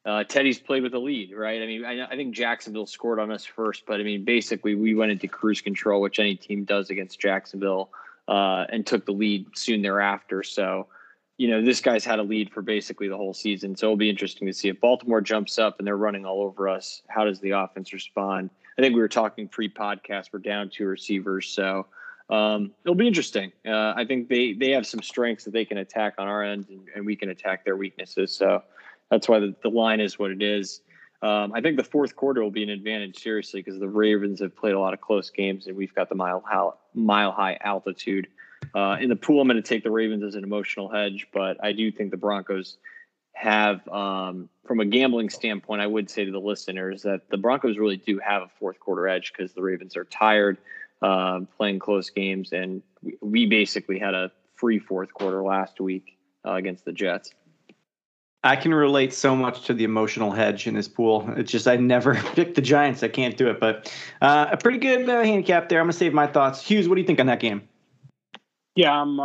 uh, Teddy's played with a lead, right? I mean, I, I, think Jacksonville scored on us first, but I mean, basically, we went into cruise control, which any team does against Jacksonville, uh, and took the lead soon thereafter. So, you know, this guy's had a lead for basically the whole season. So it'll be interesting to see if Baltimore jumps up and they're running all over us. How does the offense respond? I think we were talking pre-podcast. We're down two receivers, so um, it'll be interesting. Uh, I think they they have some strengths that they can attack on our end, and, and we can attack their weaknesses. So that's why the, the line is what it is. Um, I think the fourth quarter will be an advantage, seriously, because the Ravens have played a lot of close games, and we've got the mile high, mile high altitude. Uh, in the pool, I'm going to take the Ravens as an emotional hedge, but I do think the Broncos have, um, from a gambling standpoint, I would say to the listeners that the Broncos really do have a fourth quarter edge because the Ravens are tired uh, playing close games, and we, we, basically had a free fourth quarter last week uh, against the Jets. I can relate so much to the emotional hedge in this pool. It's just I never *laughs* pick the Giants. I can't do it, but uh, a pretty good uh, handicap there. I'm gonna save my thoughts. Hughes, what do you think on that game? Yeah, I'm. Uh,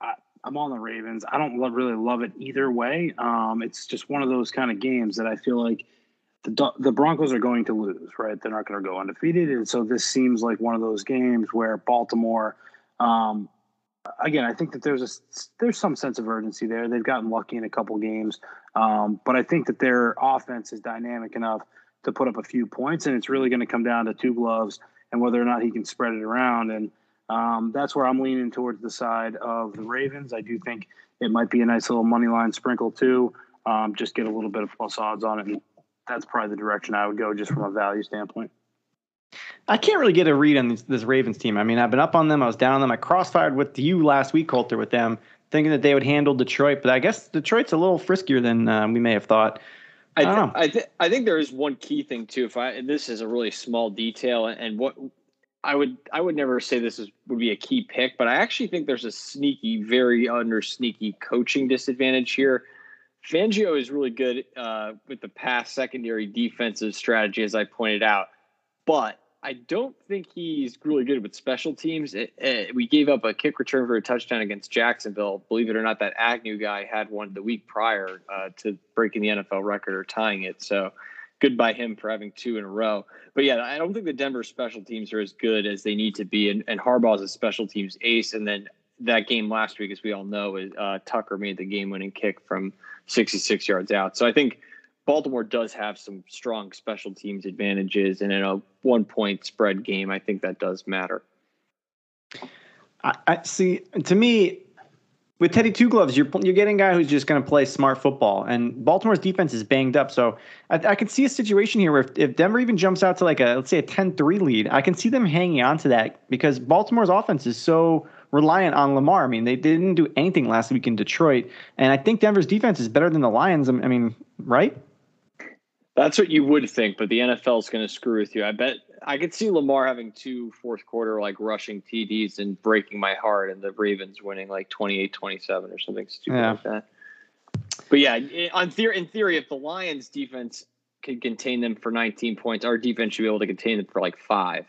I, am on the Ravens. I don't love, really love it either way. Um, it's just one of those kind of games that I feel like the the Broncos are going to lose. Right, they're not going to go undefeated, and so this seems like one of those games where Baltimore. Um, again, I think that there's a there's some sense of urgency there. They've gotten lucky in a couple games, um, but I think that their offense is dynamic enough to put up a few points, and it's really going to come down to two gloves and whether or not he can spread it around. And um, that's where I'm leaning towards the side of the Ravens. I do think it might be a nice little money line sprinkle too. Um, just get a little bit of plus odds on it, and that's probably the direction I would go just from a value standpoint. I can't really get a read on this, this, Ravens team. I mean, I've been up on them. I was down on them. I crossfired with you last week, Colter, with them, thinking that they would handle Detroit. But I guess Detroit's a little friskier than uh, we may have thought. I, th- I, I, th- I think there is one key thing too. If I this is a really small detail, and what I would I would never say this is would be a key pick, but I actually think there's a sneaky, very under sneaky coaching disadvantage here. Fangio is really good uh, with the pass secondary defensive strategy, as I pointed out but I don't think he's really good with special teams. It, it, we gave up a kick return for a touchdown against Jacksonville. Believe it or not, that Agnew guy had one the week prior uh, to breaking the NFL record or tying it. So good by him for having two in a row. But yeah, I don't think the Denver special teams are as good as they need to be. And, and Harbaugh's a special teams ace. And then that game last week, as we all know, is uh, Tucker made the game winning kick from 66 yards out. So I think Baltimore does have some strong special teams advantages, and in a one point spread game, I think that does matter. I, I see. To me, with Teddy Two Gloves, you're you're getting a guy who's just going to play smart football, and Baltimore's defense is banged up. So I, I can see a situation here where if, if, Denver even jumps out to like a let's say a 10-3 lead, I can see them hanging on to that because Baltimore's offense is so reliant on Lamar. I mean, they didn't do anything last week in Detroit, and I think Denver's defense is better than the Lions. I mean, right? That's what you would think, but the NFL is going to screw with you. I bet I could see Lamar having two fourth quarter like rushing TDs and breaking my heart, and the Ravens winning like 28 27 or something stupid yeah. like that. But yeah, on theory, in theory, if the Lions defense could contain them for 19 points, our defense should be able to contain them for like five.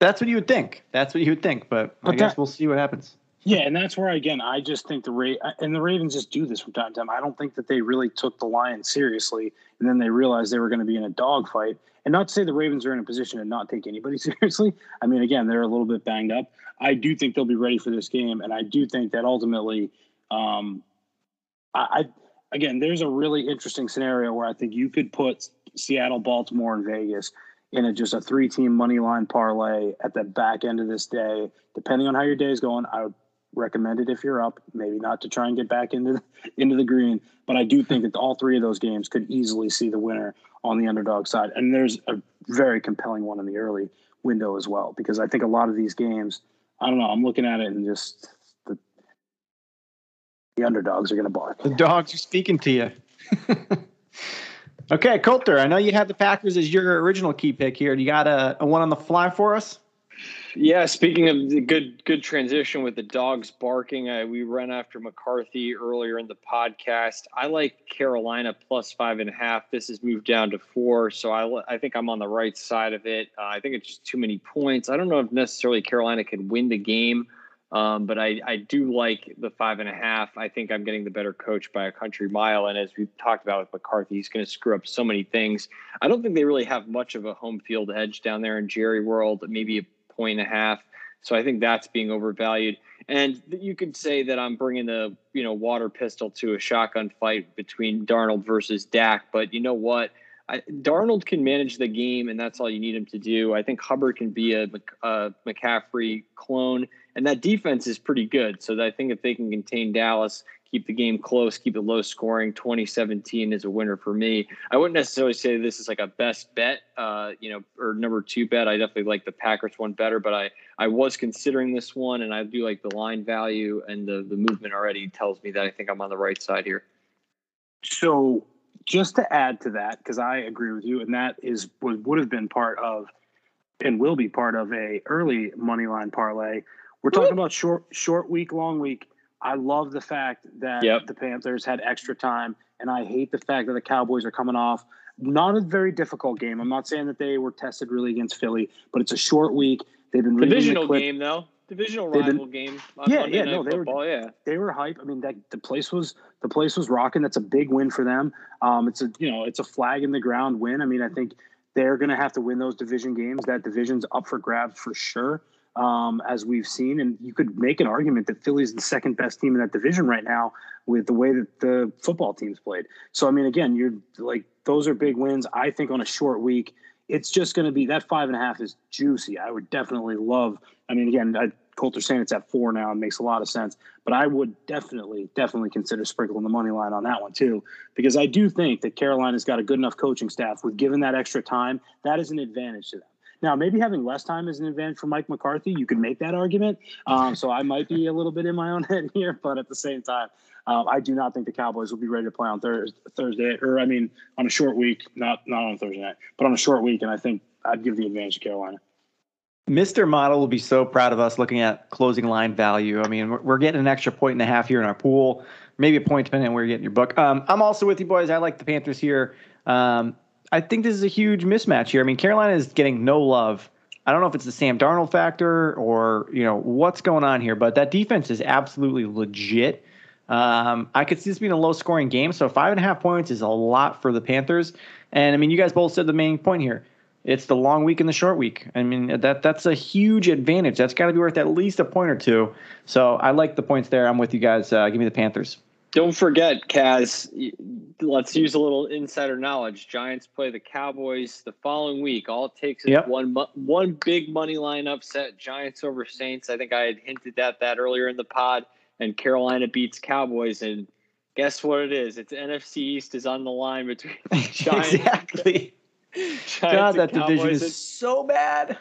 That's what you would think. That's what you would think, but, but I guess we'll see what happens. Yeah, and that's where again I just think the Ra- and the Ravens just do this from time to time. I don't think that they really took the Lions seriously, and then they realized they were going to be in a dogfight. And not to say the Ravens are in a position to not take anybody *laughs* seriously. I mean, again, they're a little bit banged up. I do think they'll be ready for this game, and I do think that ultimately, um, I, I again, there's a really interesting scenario where I think you could put Seattle, Baltimore, and Vegas in a just a three team money line parlay at the back end of this day. Depending on how your day is going, I would recommend it if you're up. Maybe not to try and get back into the, *laughs* into the green, but I do think that all three of those games could easily see the winner on the underdog side. And there's a very compelling one in the early window as well, because I think a lot of these games, I don't know, I'm looking at it and just the the underdogs are going to bark. The dogs are speaking to you. *laughs* okay, Coulter, I know you had the Packers as your original key pick here. Do you got a, a one on the fly for us? Yeah, speaking of the good good transition with the dogs barking, I, we ran after McCarthy earlier in the podcast. I like Carolina plus five and a half. This has moved down to four, so I, I think I'm on the right side of it. Uh, I think it's just too many points. I don't know if necessarily Carolina could win the game, um, but I, I do like the five and a half. I think I'm getting the better coach by a country mile. And as we've talked about with McCarthy, he's going to screw up so many things. I don't think they really have much of a home field edge down there in Jerry World. Maybe point and a half. So I think that's being overvalued. And you could say that I'm bringing the you know water pistol to a shotgun fight between Darnold versus Dak. But you know what? I, Darnold can manage the game, and that's all you need him to do. I think Hubbard can be a, a McCaffrey clone, and that defense is pretty good. So I think if they can contain Dallas, keep the game close, keep it low scoring. 2017 is a winner for me. I wouldn't necessarily say this is like a best bet, uh, you know, or number two bet. I definitely like the Packers one better, but I I was considering this one, and I do like the line value and the the movement already tells me that I think I'm on the right side here. So just to add to that, because I agree with you, and that is would would have been part of and will be part of a early money line parlay. We're talking about short short week, long week I love the fact that Yep. the Panthers had extra time, and I hate the fact that the Cowboys are coming off not a very difficult game. I'm not saying that they were tested really against Philly, but it's a short week. They've been reading the Divisional game though. Divisional They've been- rival game. Yeah, Monday yeah, no, they were- yeah. they were hype. I mean, that the place was the place was rocking. That's a big win for them. Um, it's a you know it's a flag in the ground win. I mean, I think they're going to have to win those division games. That division's up for grabs for sure, um, as we've seen. And you could make an argument that Philly's the second best team in that division right now with the way that the football teams played. So I mean, again, you're like those are big wins. I think on a short week, it's just going to be that five and a half is juicy. I would definitely love. I mean, again, I, Coulter's saying it's at four now. It makes a lot of sense. But I would definitely, definitely consider sprinkling the money line on that one too, because I do think that Carolina's got a good enough coaching staff with given that extra time. That is an advantage to them. Now, maybe having less time is an advantage for Mike McCarthy. You could make that argument. Um, so I might be a little bit in my own *laughs* head here, but at the same time, um, I do not think the Cowboys will be ready to play on Thurs Thursday, or I mean, on a short week, not not on Thursday night, but on a short week. And I think I'd give the advantage to Carolina. Mr. Model will be so proud of us looking at closing line value. I mean, we're, we're getting an extra point and a half here in our pool, maybe a point depending on where you're getting your book. Um, I'm also with you boys. I like the Panthers here. Um, I think this is a huge mismatch here. I mean, Carolina is getting no love. I don't know if it's the Sam Darnold factor or you know what's going on here, but that defense is absolutely legit. Um, I could see this being a low scoring game, so five and a half points is a lot for the Panthers. And I mean, you guys both said the main point here. It's the long week and the short week. I mean, that that's a huge advantage. That's got to be worth at least a point or two. So I like the points there. I'm with you guys. Uh, give me the Panthers. Don't forget, Kaz. Let's use a little insider knowledge. Giants play the Cowboys the following week. All it takes is Yep. one one big money line upset. Giants over Saints. I think I had hinted at that earlier in the pod. And Carolina beats Cowboys. And guess what it is? It's NFC East is on the line between *laughs* Giants. exactly. Giants God, and that division Cowboys. is so bad.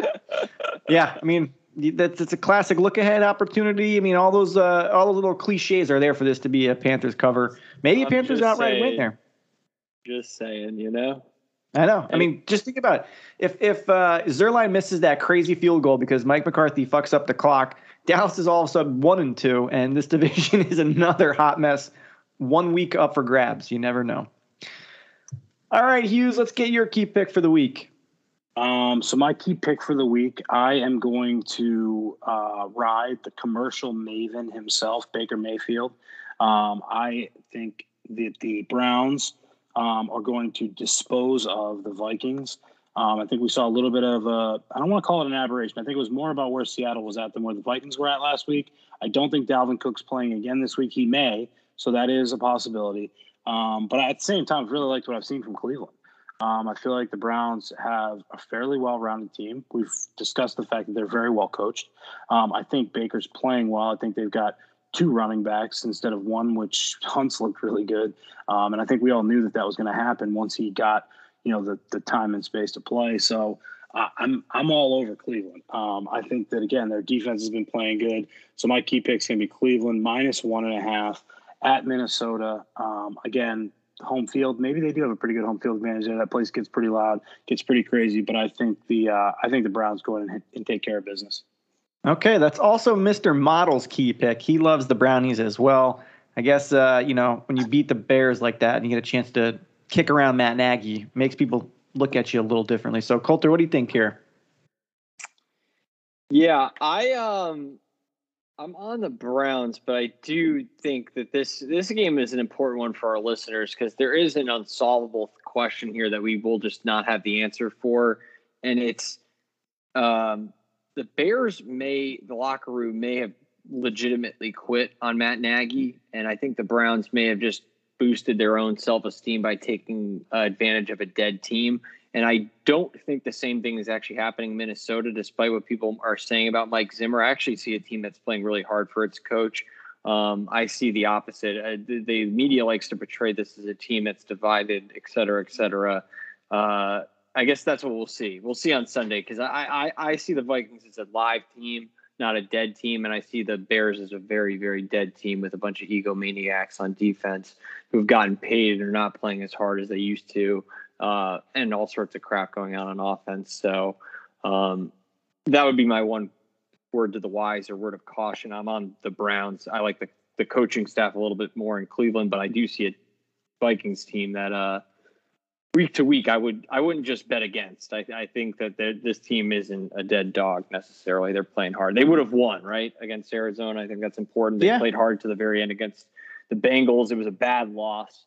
*laughs* yeah, I mean that's it's a classic look ahead opportunity. I mean all those uh, all those little cliches are there for this to be a Panthers cover. Maybe a Panthers outright win there. Just saying, you know. I know. I mean, just think about it. If if uh, Zuerlein misses that crazy field goal because Mike McCarthy fucks up the clock, Dallas is all of a sudden one and two, and this *laughs* division is another hot mess. One week up for grabs. You never know. All right, Hughes. Let's get your key pick for the week. Um, so my key pick for the week, I am going to uh, ride the commercial maven himself, Baker Mayfield. Um, I think that the Browns um, are going to dispose of the Vikings. Um, I think we saw a little bit of a, I don't want to call it an aberration. I think it was more about where Seattle was at than where the Vikings were at last week. I don't think Dalvin Cook's playing again this week. He may, so that is a possibility. Um, but at the same time, I've really liked what I've seen from Cleveland. Um, I feel like the Browns have a fairly well-rounded team. We've discussed the fact that they're very well coached. Um, I think Baker's playing well. I think they've got two running backs instead of one, which *laughs* Hunt's looked really good. Um, and I think we all knew that that was going to happen once he got, you know, the the time and space to play. So uh, I'm I'm all over Cleveland. Um, I think that again their defense has been playing good. So my key pick's going to be Cleveland minus one and a half at Minnesota. Um, again, home field. Maybe they do have a pretty good home field advantage there. That place gets pretty loud, gets pretty crazy. But I think the uh, I think the Browns go in and, and take care of business. Okay, that's also Mr. Model's key pick. He loves the Brownies as well. I guess uh, you know when you beat the Bears like that and you get a chance to kick around Matt Nagy, makes people look at you a little differently. So, Coulter, what do you think here? Yeah, I um I'm on the Browns, but I do think that this this game is an important one for our listeners because there is an unsolvable question here that we will just not have the answer for, and it's um, the Bears may the locker room may have legitimately quit on Matt Nagy, and I think the Browns may have just boosted their own self esteem by taking uh, advantage of a dead team. And I don't think the same thing is actually happening in Minnesota, despite what people are saying about Mike Zimmer. I actually see a team that's playing really hard for its coach. Um, I see the opposite. Uh, the, the media likes to portray this as a team that's divided, et cetera, et cetera. Uh, I guess that's what we'll see. We'll see on Sunday because I, I, I see the Vikings as a live team, not a dead team, and I see the Bears as a very, very dead team with a bunch of egomaniacs on defense who've gotten paid and are not playing as hard as they used to uh, and all sorts of crap going on on offense. So um, that would be my one word to the wise or word of caution. I'm on the Browns. I like the the coaching staff a little bit more in Cleveland, but I do see a Vikings team that uh, week to week I would I wouldn't just bet against. I, I think that this team isn't a dead dog necessarily. They're playing hard. They would have won right against Arizona. I think that's important. They yeah. played hard to the very end against the Bengals. It was a bad loss.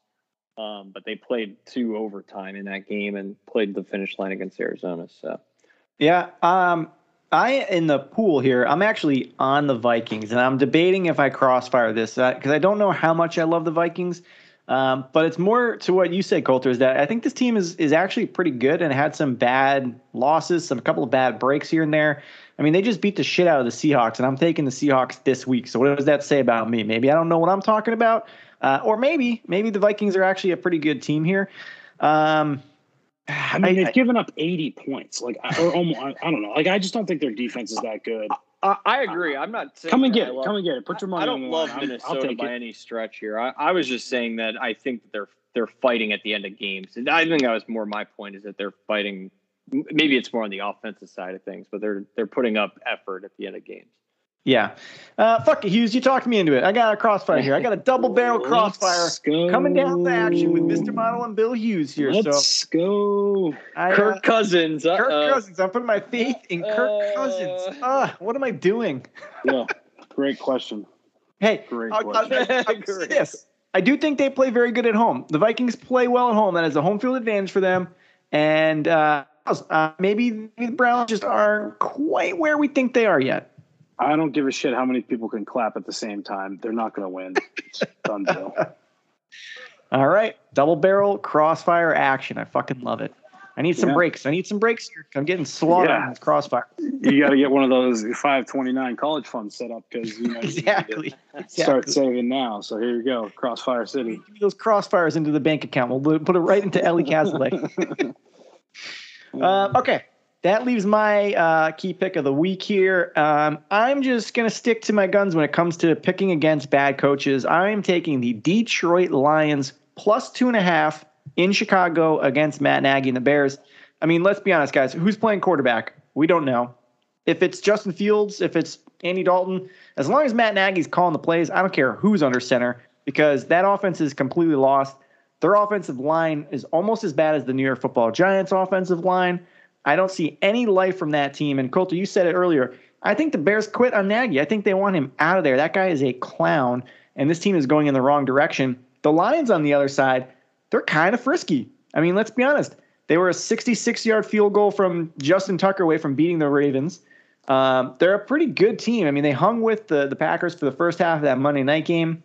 Um, but they played two overtime in that game and played the finish line against Arizona. So, yeah, um, I in the pool here. I'm actually on the Vikings, and I'm debating if I crossfire this because uh, I don't know how much I love the Vikings. Um, but it's more to what you said, Colter, is that I think this team is is actually pretty good and had some bad losses, some couple of bad breaks here and there. I mean, they just beat the shit out of the Seahawks, and I'm taking the Seahawks this week. So what does that say about me? Maybe I don't know what I'm talking about, uh, or maybe maybe the Vikings are actually a pretty good team here. Um, I mean, I, they've I, given up 80 points. Like, or almost, I, I, don't know. Like, I just don't think their defense is that good. I, I agree. I'm not come and get it. Love, come and get it. Put your money. On. I don't love line. Minnesota by it. any stretch here. I, was just saying that I think that they're they're fighting at the end of games, and I think that was more my point is that they're fighting. Maybe it's more on the offensive side of things, but they're they're putting up effort at the end of games. Yeah. Uh, fuck it, Hughes. You talked me into it. I got a crossfire here. I got a double barrel *laughs* crossfire coming down the action with Mr. Model and Bill Hughes here. Let's so go. I, Kirk uh, Cousins. Uh-oh. Kirk Cousins. I'm putting my faith in Kirk Cousins. Uh, what am I doing? *laughs* yeah. Great question. Hey, great question. Yes. *laughs* I do think they play very good at home. The Vikings play well at home. That is a home field advantage for them. And uh, uh, maybe the Browns just aren't quite where we think they are yet. I don't give a shit how many people can clap at the same time. They're not going to win. done deal. *laughs* All right, double barrel crossfire action. I fucking love it. I need some yeah. breaks. I need some breaks here. I'm getting slaughtered yeah. with crossfire. You got to get one of those 529 college funds set up because you know exactly. You start saving now. So here you go, Crossfire City. Give me those crossfires into the bank account. We'll put it right into Ellie Cazalet. *laughs* uh, okay, that leaves my uh, key pick of the week here. Um, I'm just going to stick to my guns when it comes to picking against bad coaches. I'm taking the Detroit Lions plus two and a half in Chicago against Matt Nagy and the Bears. I mean, let's be honest, guys. Who's playing quarterback? We don't know. If it's Justin Fields, if it's Andy Dalton, as long as Matt Nagy's calling the plays, I don't care who's under center because that offense is completely lost. Their offensive line is almost as bad as the New York Football Giants offensive line. I don't see any life from that team. And Colter, you said it earlier. I think the Bears quit on Nagy. I think they want him out of there. That guy is a clown, and this team is going in the wrong direction. The Lions, on the other side, they're kind of frisky. I mean, let's be honest. They were a 66 yard field goal from Justin Tucker away from beating the Ravens. Um, they're a pretty good team. I mean, they hung with the, the Packers for the first half of that Monday night game.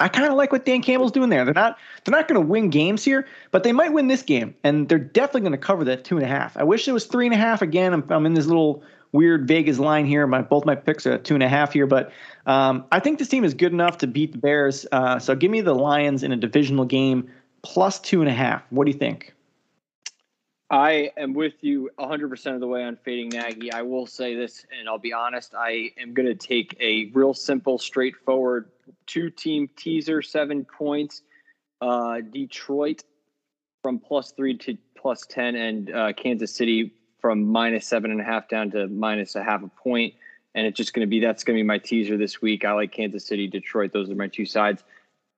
I kind of like what Dan Campbell's doing there. They're not they're not going to win games here, but they might win this game, and they're definitely going to cover that two and a half. I wish it was three and a half. Again, I'm, I'm in this little weird Vegas line here. My both my picks are two and a half here, but um, I think this team is good enough to beat the Bears. Uh, so give me the Lions in a divisional game plus two and a half. What do you think? I am with you 100% of the way on fading Nagy. I will say this, and I'll be honest, I am going to take a real simple, straightforward two team teaser, seven points. Uh, Detroit from plus three to plus 10, and uh, Kansas City from minus seven and a half down to minus a half a point. And it's just going to be that's going to be my teaser this week. I like Kansas City, Detroit. Those are my two sides.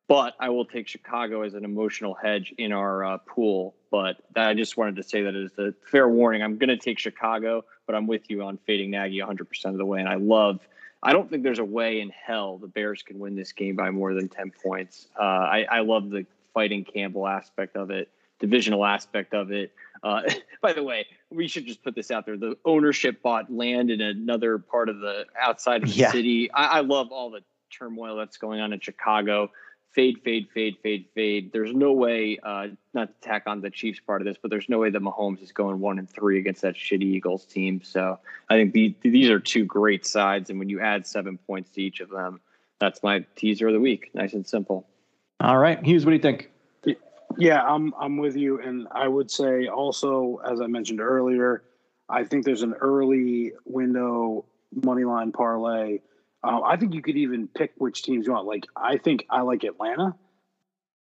But I will take Chicago as an emotional hedge in our uh, pool. But that, I just wanted to say that as a fair warning. I'm going to take Chicago, but I'm with you on fading Nagy 100% of the way. And I love I don't think there's a way in hell the Bears can win this game by more than 10 points. Uh, I, I, love the fighting Campbell aspect of it, divisional aspect of it. Uh, *laughs* by the way, we should just put this out there. The ownership bought land in another part of the outside of the yeah. city. I, I love all the turmoil that's going on in Chicago fade, fade, fade, fade, fade. There's no way, uh, not to tack on the Chiefs part of this, but there's no way that Mahomes is going one and three against that shitty Eagles team. So I think the, these are two great sides, and when you add seven points to each of them, that's my teaser of the week. Nice and simple. All right, Hughes, what do you think? Yeah, I'm I'm with you, and I would say also, as I mentioned earlier, I think there's an early window money line parlay um, I think you could even pick which teams you want. Like, I think I like Atlanta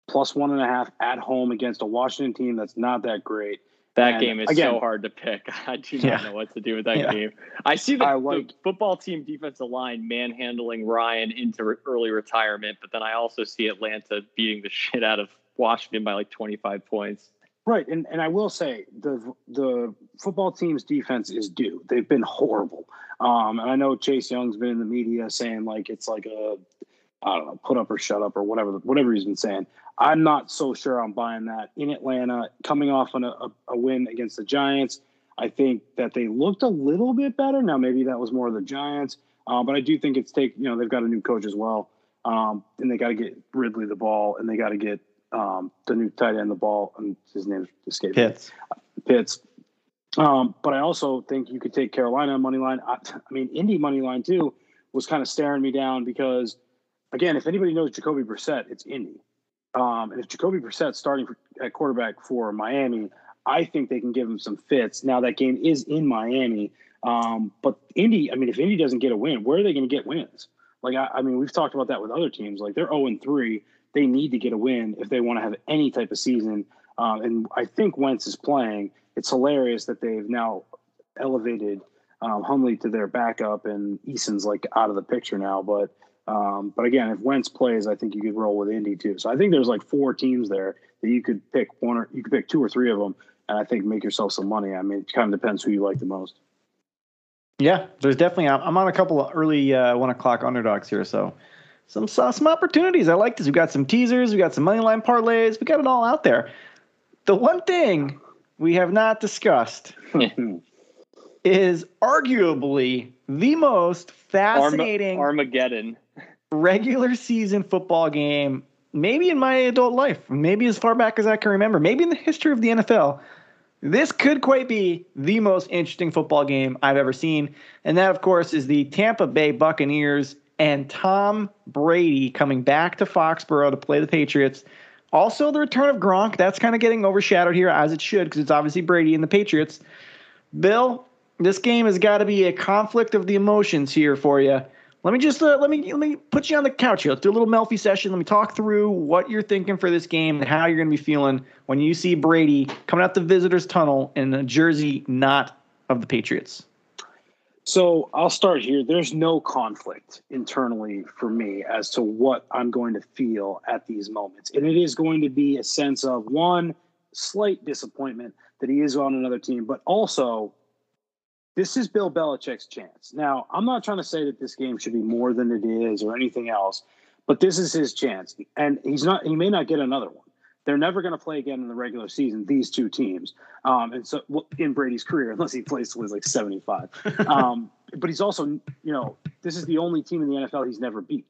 plus one and a half at home against a Washington team that's not that great. That and game is again, so hard to pick. *laughs* I do not yeah. know what to do with that yeah. game. I see the, like, the, football team defensive line manhandling Ryan into re- early retirement, but then I also see Atlanta beating the shit out of Washington by like 25 points. Right, and and I will say the the football team's defense is due. They've been horrible. Um, and I know Chase Young's been in the media saying like it's like a I don't know, put up or shut up or whatever whatever he's been saying. I'm not so sure I'm buying that in Atlanta, coming off on a, a, a, win against the Giants. I think that they looked a little bit better. Now maybe that was more of the Giants, uh, but I do think it's take you know they've got a new coach as well, um, and they got to get Ridley the ball, and they got to get um, the new tight end the ball, and his name escaped Pitts. Pitts. Um, but I also think you could take Carolina money line. I, I mean, Indy money line too was kind of staring me down because, again, if anybody knows Jacoby Brissett, it's Indy. Um, and if Jacoby Brissett starting for, at quarterback for Miami, I think they can give him some fits. Now that game is in Miami, um, but Indy. I mean, if Indy doesn't get a win, where are they going to get wins? Like I, I, mean, we've talked about that with other teams. Like they're zero oh and three. They need to get a win if they want to have any type of season. Um, and I think Wentz is playing. It's hilarious that they've now elevated um, Hundley to their backup, and Eason's like out of the picture now. But um, but again, if Wentz plays, I think you could roll with Indy too. So I think there's like four teams there that you could pick one or you could pick two or three of them, and I think make yourself some money. I mean, it kind of depends who you like the most. Yeah, there's definitely. I'm on a couple of early uh, one o'clock underdogs here, so some saw some opportunities. I like this. We got some teasers, we got some money line parlays, we got it all out there. The one thing we have not discussed *laughs* is arguably the most fascinating Armageddon regular season football game, maybe in my adult life, maybe as far back as I can remember, maybe in the history of the NFL. This could quite be the most interesting football game I've ever seen. And that, of course, is the Tampa Bay Buccaneers and Tom Brady coming back to Foxborough to play the Patriots. Also, the return of Gronk. That's kind of getting overshadowed here, as it should, because it's obviously Brady and the Patriots. Bill, this game has got to be a conflict of the emotions here for you. Let me just uh, let me let me put you on the couch here. Let's do a little Melfi session. Let me talk through what you're thinking for this game and how you're going to be feeling when you see Brady coming out the visitors' tunnel in a jersey not of the Patriots. So I'll start here. There's no conflict internally for me as to what I'm going to feel at these moments, and it is going to be a sense of one slight disappointment that he is on another team, but also this is Bill Belichick's chance. Now, I'm not trying to say that this game should be more than it is or anything else, but this is his chance. And he's not he may not get another one. They're never going to play again in the regular season, these two teams. Um, and so in Brady's career, *laughs* unless he plays till he's like 75. *laughs* Um, but he's also, you know, this is the only team in the NFL he's never beat.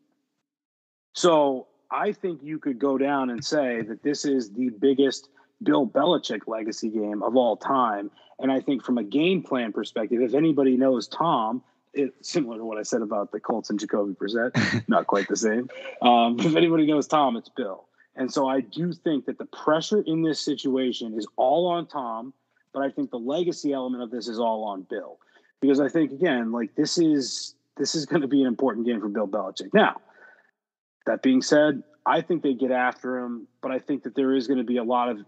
So I think you could go down and say that this is the biggest Bill Belichick legacy game of all time. And I think from a game plan perspective, if anybody knows Tom, it's similar to what I said about the Colts and Jacoby Brissett, *laughs* not quite the same. Um, if anybody knows Tom, it's Bill. And so I do think that the pressure in this situation is all on Tom, but I think the legacy element of this is all on Bill. Because I think again, like this is this is going to be an important game for Bill Belichick. Now, that being said, I think they get after him, but I think that there is going to be a lot of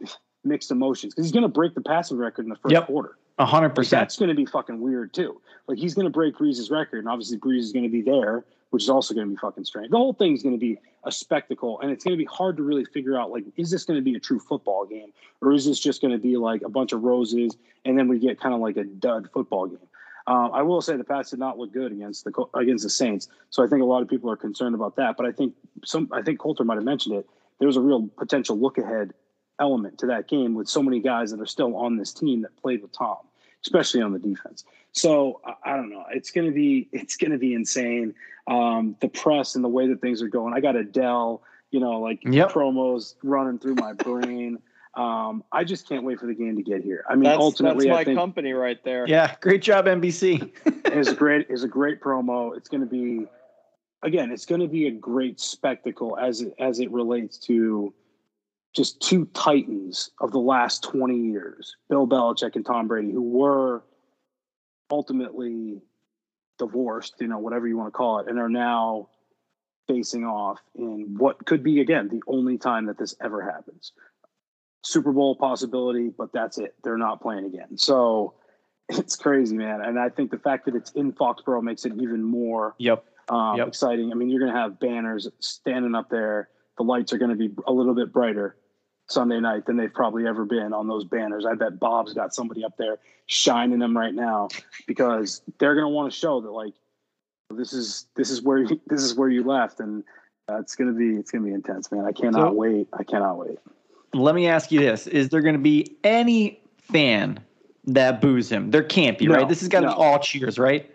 mixed emotions because he's going to break the passing record in the first yep. quarter. A hundred percent. That's going to be fucking weird too. Like he's going to break Brees's record, and obviously Brees is going to be there, which is also going to be fucking strange. The whole thing is going to be a spectacle, and it's going to be hard to really figure out like, is this going to be a true football game, or is this just going to be like a bunch of roses, and then we get kind of like a dud football game? Um, I will say the Pats did not look good against the against the Saints, so I think a lot of people are concerned about that. But I think some, I think Colter might have mentioned it. There was a real potential look ahead element to that game with so many guys that are still on this team that played with Tom, especially on the defense. So I, I don't know. It's gonna be it's gonna be insane. Um, the press and the way that things are going. I got Adele, you know, like yep. promos running through my brain. Um, I just can't wait for the game to get here. I mean, that's, ultimately, that's my think, company right there. Yeah, great job, NBC. *laughs* is a great is a great promo. It's going to be, again, it's going to be a great spectacle as it, as it relates to just two titans of the last 20 years, Bill Belichick and Tom Brady, who were ultimately divorced, you know, whatever you want to call it, and are now facing off in what could be, again, the only time that this ever happens. Super Bowl possibility, but that's it. They're not playing again. So *laughs* it's crazy, man. And I think the fact that it's in Foxborough makes it even more Yep. um, Yep. exciting. I mean, you're going to have banners standing up there. The lights are going to be a little bit brighter Sunday night than they've probably ever been on those banners. I bet Bob's got somebody up there shining them right now because they're going to want to show that like this is this is where you, *laughs* this is where you left, and uh, it's going to be it's going to be intense, man. I cannot So- wait. I cannot wait. Let me ask you this: Is there going to be any fan that boos him? There can't be, No, right? This has got to no. be all cheers, right?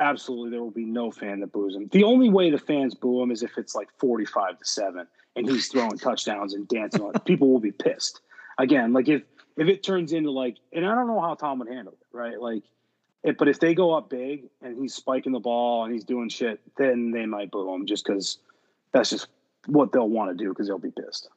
Absolutely there will be no fan that boos him. The only way the fans boo him is if it's like 45 to 7 and he's *laughs* throwing touchdowns and dancing on it. People will be pissed. Again, like if if it turns into like and I don't know how Tom would handle it, right? Like but if they go up big and he's spiking the ball and he's doing shit, then they might boo him just cuz that's just what they'll want to do because they'll be pissed.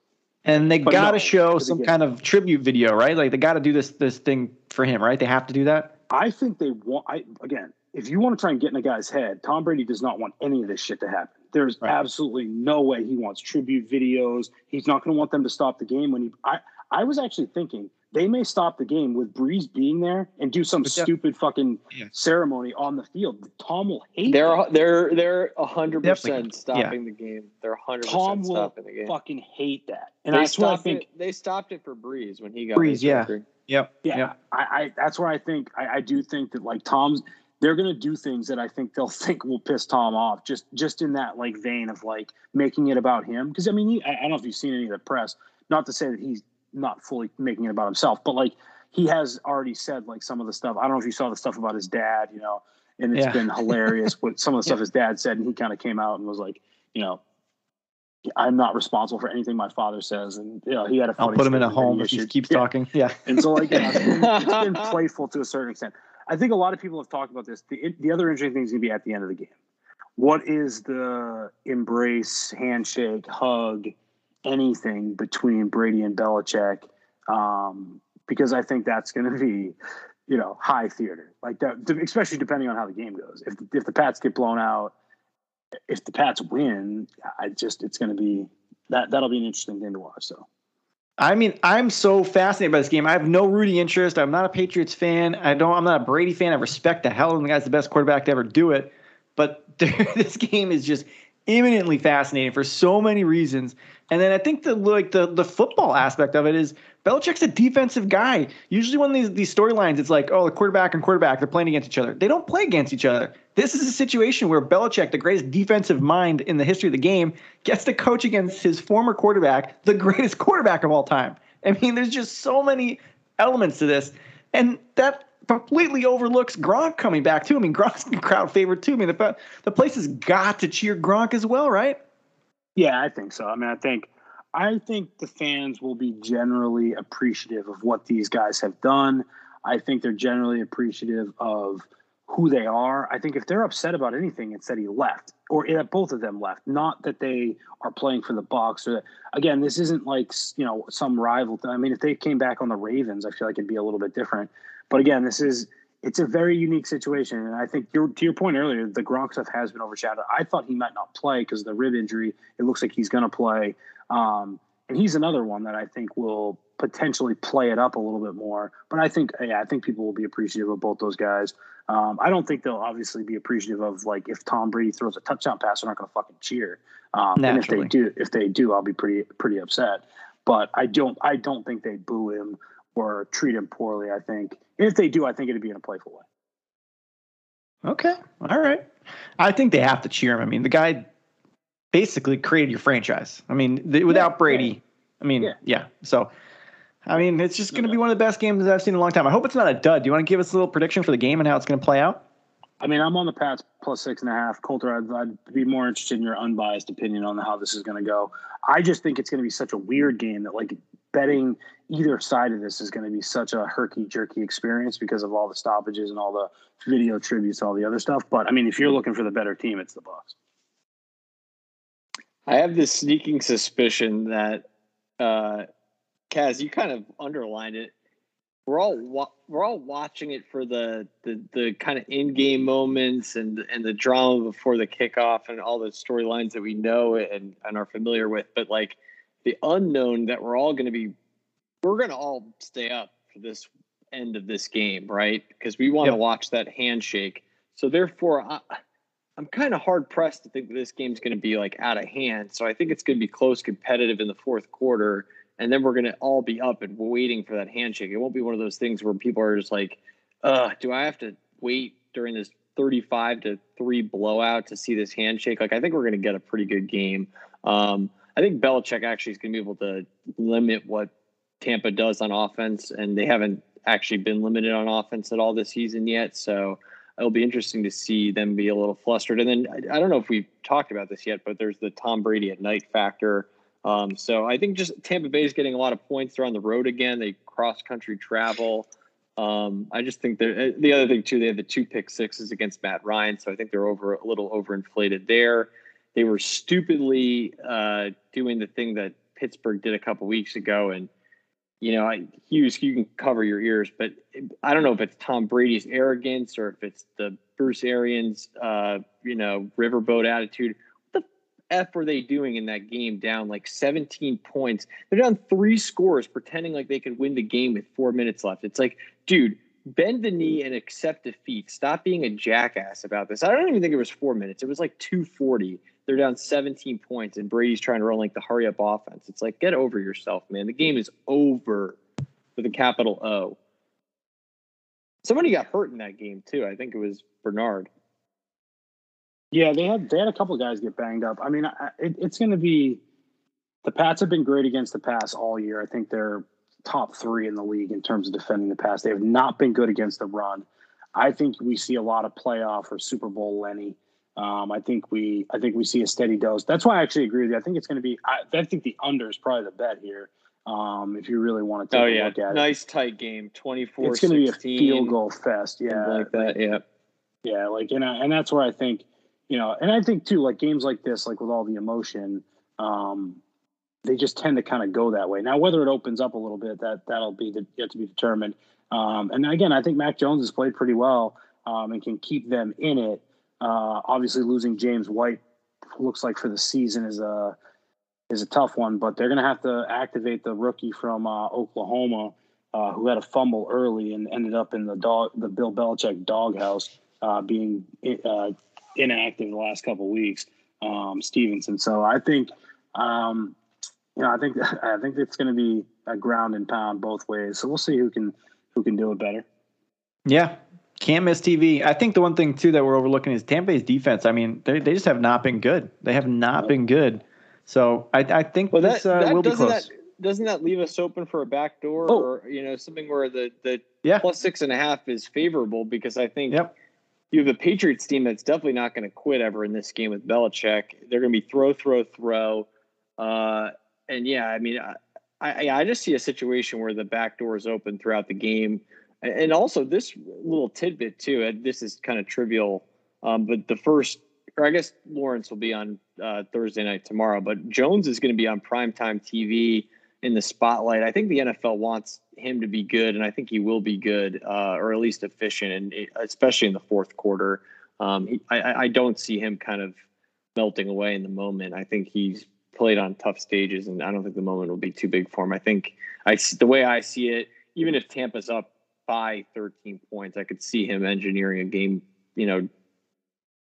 And they got to no, show some kind of tribute video, right? Like they got to do this this thing for him, right? They have to do that. I think they want. I again, if you want to try and get in a guy's head, Tom Brady does not want any of this shit to happen. There's Right. absolutely no way he wants tribute videos. He's not going to want them to stop the game when he. I I was actually thinking they may stop the game with Brees being there and do some But yeah. stupid fucking Yeah. ceremony on the field. Tom will hate. They're that. they're they're hundred percent stopping the game. They're hundred Tom percent will stopping the game. fucking hate that, and they that's what I stopped think. it. They stopped it for Brees when he got Brees, his yeah. Yep. Yeah, Yep. I, I that's where I think I, I do think that like Tom's they're gonna do things that I think they'll *laughs* think will piss Tom off just just in that like vein of like making it about him because I mean he, I, I don't know if you've seen any of the press not to say that he's not fully making it about himself but like he has already said like some of the stuff I don't know if you saw the stuff about his dad you know and it's Yeah. been hilarious what some of the *laughs* stuff his dad said and he kind of came out and was like you know I'm not responsible for anything my father says and you know he had a I'll put him in a home if he keeps Yeah. talking. Yeah. And so, like, yeah, it's been, it's been *laughs* playful to a certain extent. I think a lot of people have talked about this. The, the other interesting thing is going to be at the end of the game. What is the embrace, handshake, hug, anything between Brady and Belichick? Um, because I think that's going to be, you know, high theater like that, especially depending on how the game goes. If if the Pats get blown out, if the Pats win, I just it's going to be that that'll be an interesting thing to watch. So. I mean, I'm so fascinated by this game. I have no Rudy interest. I'm not a Patriots fan. I don't. I'm not a Brady fan. I respect the hell of. The guy's the best quarterback to ever do it. But *laughs* this game is just imminently fascinating for so many reasons. And then I think the like the the football aspect of it is Belichick's a defensive guy. Usually, when these these storylines, it's like, oh, the quarterback and quarterback, they're playing against each other. They don't play against each other. This is a situation where Belichick, the greatest defensive mind in the history of the game, gets to coach against his former quarterback, the greatest *laughs* quarterback of all time. I mean, there's just so many elements to this, and that completely overlooks Gronk coming back too. I mean, Gronk's the crowd favorite too. I mean, the the place has got to cheer Gronk as well, right? Yeah, I think so. I mean, I think I think the fans will be generally appreciative of what these guys have done. I think they're generally appreciative of who they are. I think if they're upset about anything, it's that he left or that both of them left, not that they are playing for the Bucs. Or again, this isn't like you know some rival. I mean, if they came back on the Ravens, I feel like it'd be a little bit different. But again, this is it's a very unique situation, and I think your, to your point earlier, the Gronk stuff has been overshadowed. I thought he might not play because of the rib injury. It looks like he's going to play, um, and he's another one that I think will potentially play it up a little bit more. But I think, yeah, I think people will be appreciative of both those guys. Um, I don't think they'll obviously be appreciative of like if Tom Brady throws a touchdown pass, they're not going to fucking cheer. Um, and if they do, if they do, I'll be pretty pretty upset. But I don't, I don't think they boo him or treat him poorly. I think if they do, I think it'd be in a playful way. Okay. All right. I think they have to cheer him. I mean, the guy basically created your franchise. I mean, the, without Yeah, Brady, I mean, Yeah. yeah. So, I mean, it's just going to be one of the best games I've seen in a long time. I hope it's not a dud. Do you want to give us a little prediction for the game and how it's going to play out? I mean, I'm on the Pats plus six and a half. Coulter, I'd, I'd be more interested in your unbiased opinion on how this is going to go. I just think it's going to be such a weird game that like betting either side of this is going to be such a herky jerky experience because of all the stoppages and all the video tributes, all the other stuff. But I mean, if you're looking for the better team, it's the Bucs. I have this sneaking suspicion that, uh, Kaz, you kind of underlined it. We're all wa- we're all watching it for the the, the kind of in game moments and and the drama before the kickoff and all the storylines that we know and and are familiar with. But like the unknown that we're all going to be we're going to all stay up for this end of this game, right? Because we want to yep. watch that handshake. So therefore, I, I'm kind of hard pressed to think that this game's going to be like out of hand. So I think it's going to be close, competitive in the fourth quarter, and then we're going to all be up and waiting for that handshake. It won't be one of those things where people are just like, "Uh, do I have to wait during this 35 to three blowout to see this handshake?" Like I think we're going to get a pretty good game. Um, I think Belichick actually is going to be able to limit what Tampa does on offense, and they haven't actually been limited on offense at all this season yet. So it'll be interesting to see them be a little flustered. And then I, I don't know if we've talked about this yet, but there's the Tom Brady at night factor. Um, so I think just Tampa Bay is getting a lot of points. They're on the road again. They cross country travel. Um, I just think that the other thing too, they have the two pick sixes against Matt Ryan, so I think they're over a little overinflated there. They were stupidly uh, doing the thing that Pittsburgh did a couple weeks ago, and you know, I, Hughes, you can cover your ears, but I don't know if it's Tom Brady's arrogance or if it's the Bruce Arians, uh, you know, riverboat attitude. What the f are they doing in that game? Down like 17 points. They're down three scores, pretending like they could win the game with four minutes left. It's like, dude, bend the knee and accept defeat. Stop being a jackass about this. I don't even think it was four minutes. It was like 240 they're down 17 points and Brady's trying to run like the hurry up offense. It's like, get over yourself, man. The game is over with a capital O. Somebody got hurt in that game too. I think it was Bernard. Yeah, they had they had a couple guys get banged up. I mean, it, it's going to be the Pats have been great against the pass all year. I think they're top three in the league in terms of defending the pass. They have not been good against the run. I think we see a lot of playoff or Super Bowl Lenny. Um, I think we I think we see a steady dose. That's why I actually agree with you. I think it's going to be. I, I, think the under is probably the bet here. Um, if you really want to take oh, a yeah. look at nice it, tight game, twenty four. It's going to be a field goal fest. Yeah, like that. Yeah, yeah. Like and I, and that's where I think you know, and I think too, like games like this, like with all the emotion, um, they just tend to kind of go that way. Now, whether it opens up a little bit, that that'll be the, yet to be determined. Um, and again, I think Mac Jones has played pretty well um, and can keep them in it. Uh, obviously, losing James White looks like for the season is a is a tough one, but they're going to have to activate the rookie from uh, Oklahoma uh, who had a fumble early and ended up in the dog the Bill Belichick doghouse, uh, being uh, inactive the last couple weeks. Um, Stevenson. So I think, um, you know, I think *laughs* I think it's going to be a ground and pound both ways. So we'll see who can who can do it better. Yeah, can't miss TV. I think the one thing too that we're overlooking is Tampa Bay's defense. I mean, they they just have not been good. They have not been good. So I, I think well, this that, uh, will be close. That, doesn't that leave us open for a back door oh. or you know something where the the yeah. plus six and a half is favorable because I think yep. you have a Patriots team that's definitely not going to quit ever in this game with Belichick. They're going to be throw throw throw, uh, and yeah, I mean I, I I just see a situation where the back door is open throughout the game and also this little tidbit too. and This is kind of trivial, um, but the first, or I guess Lawrence will be on uh, Thursday night tomorrow, but Jones is going to be on primetime TV in the spotlight. I think the NFL wants him to be good, and I think he will be good, uh, or at least efficient, and especially in the fourth quarter. Um, he, I, I don't see him kind of melting away in the moment. I think he's played on tough stages, and I don't think the moment will be too big for him. I think I the way I see it, even if Tampa's up by 13 points, I could see him engineering a game, you know,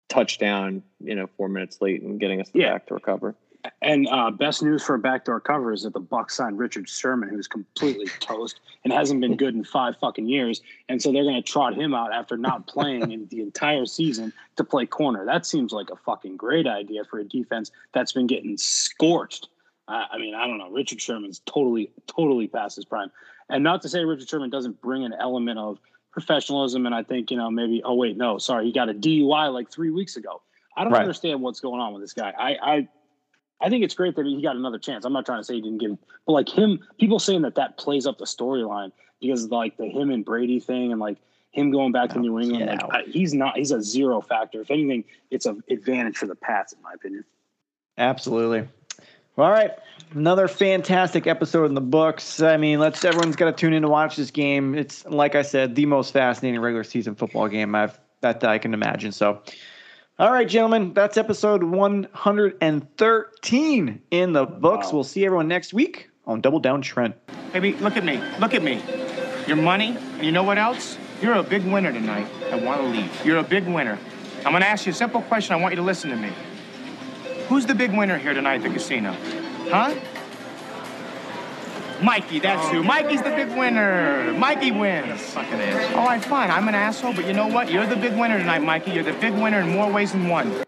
touchdown, you know, four minutes late and getting us the yeah. backdoor cover. And uh, best news for a backdoor cover is that the Bucs signed Richard Sherman, who's completely *laughs* toast and hasn't been good in five fucking years. And so they're going to trot him out after not playing in the entire season to play corner. That seems like a fucking great idea for a defense that's been getting scorched. Uh, I mean, I don't know. Richard Sherman's totally, totally past his prime. And not to say Richard Sherman doesn't bring an element of professionalism. And I think, you know, maybe, oh, wait, no, sorry, he got a DUI like three weeks ago. I don't right. understand what's going on with this guy. I, I, I think it's great that he got another chance. I'm not trying to say he didn't give, but like him, people saying that that plays up the storyline because of like the him and Brady thing and like him going back to oh, New England. Like he's not, he's a zero factor. If anything, it's an advantage for the Pats, in my opinion. Absolutely. All right, another fantastic episode in the books. I mean, let's everyone's got to tune in to watch this game. It's like I said, the most fascinating regular season football game I've that I can imagine. So, all right, gentlemen, that's episode 113 in the books. Wow. We'll see everyone next week on Double Down Trent. Baby, look at me. Look at me. Your money, and you know what else? You're a big winner tonight. I want to leave. You're a big winner. I'm going to ask you a simple question. I want you to listen to me. Who's the big winner here tonight at the casino? Huh? Mikey, that's who. Mikey's the big winner. Mikey wins. Fucking ass. All right, fine. I'm an asshole, but you know what? You're the big winner tonight, Mikey. You're the big winner in more ways than one.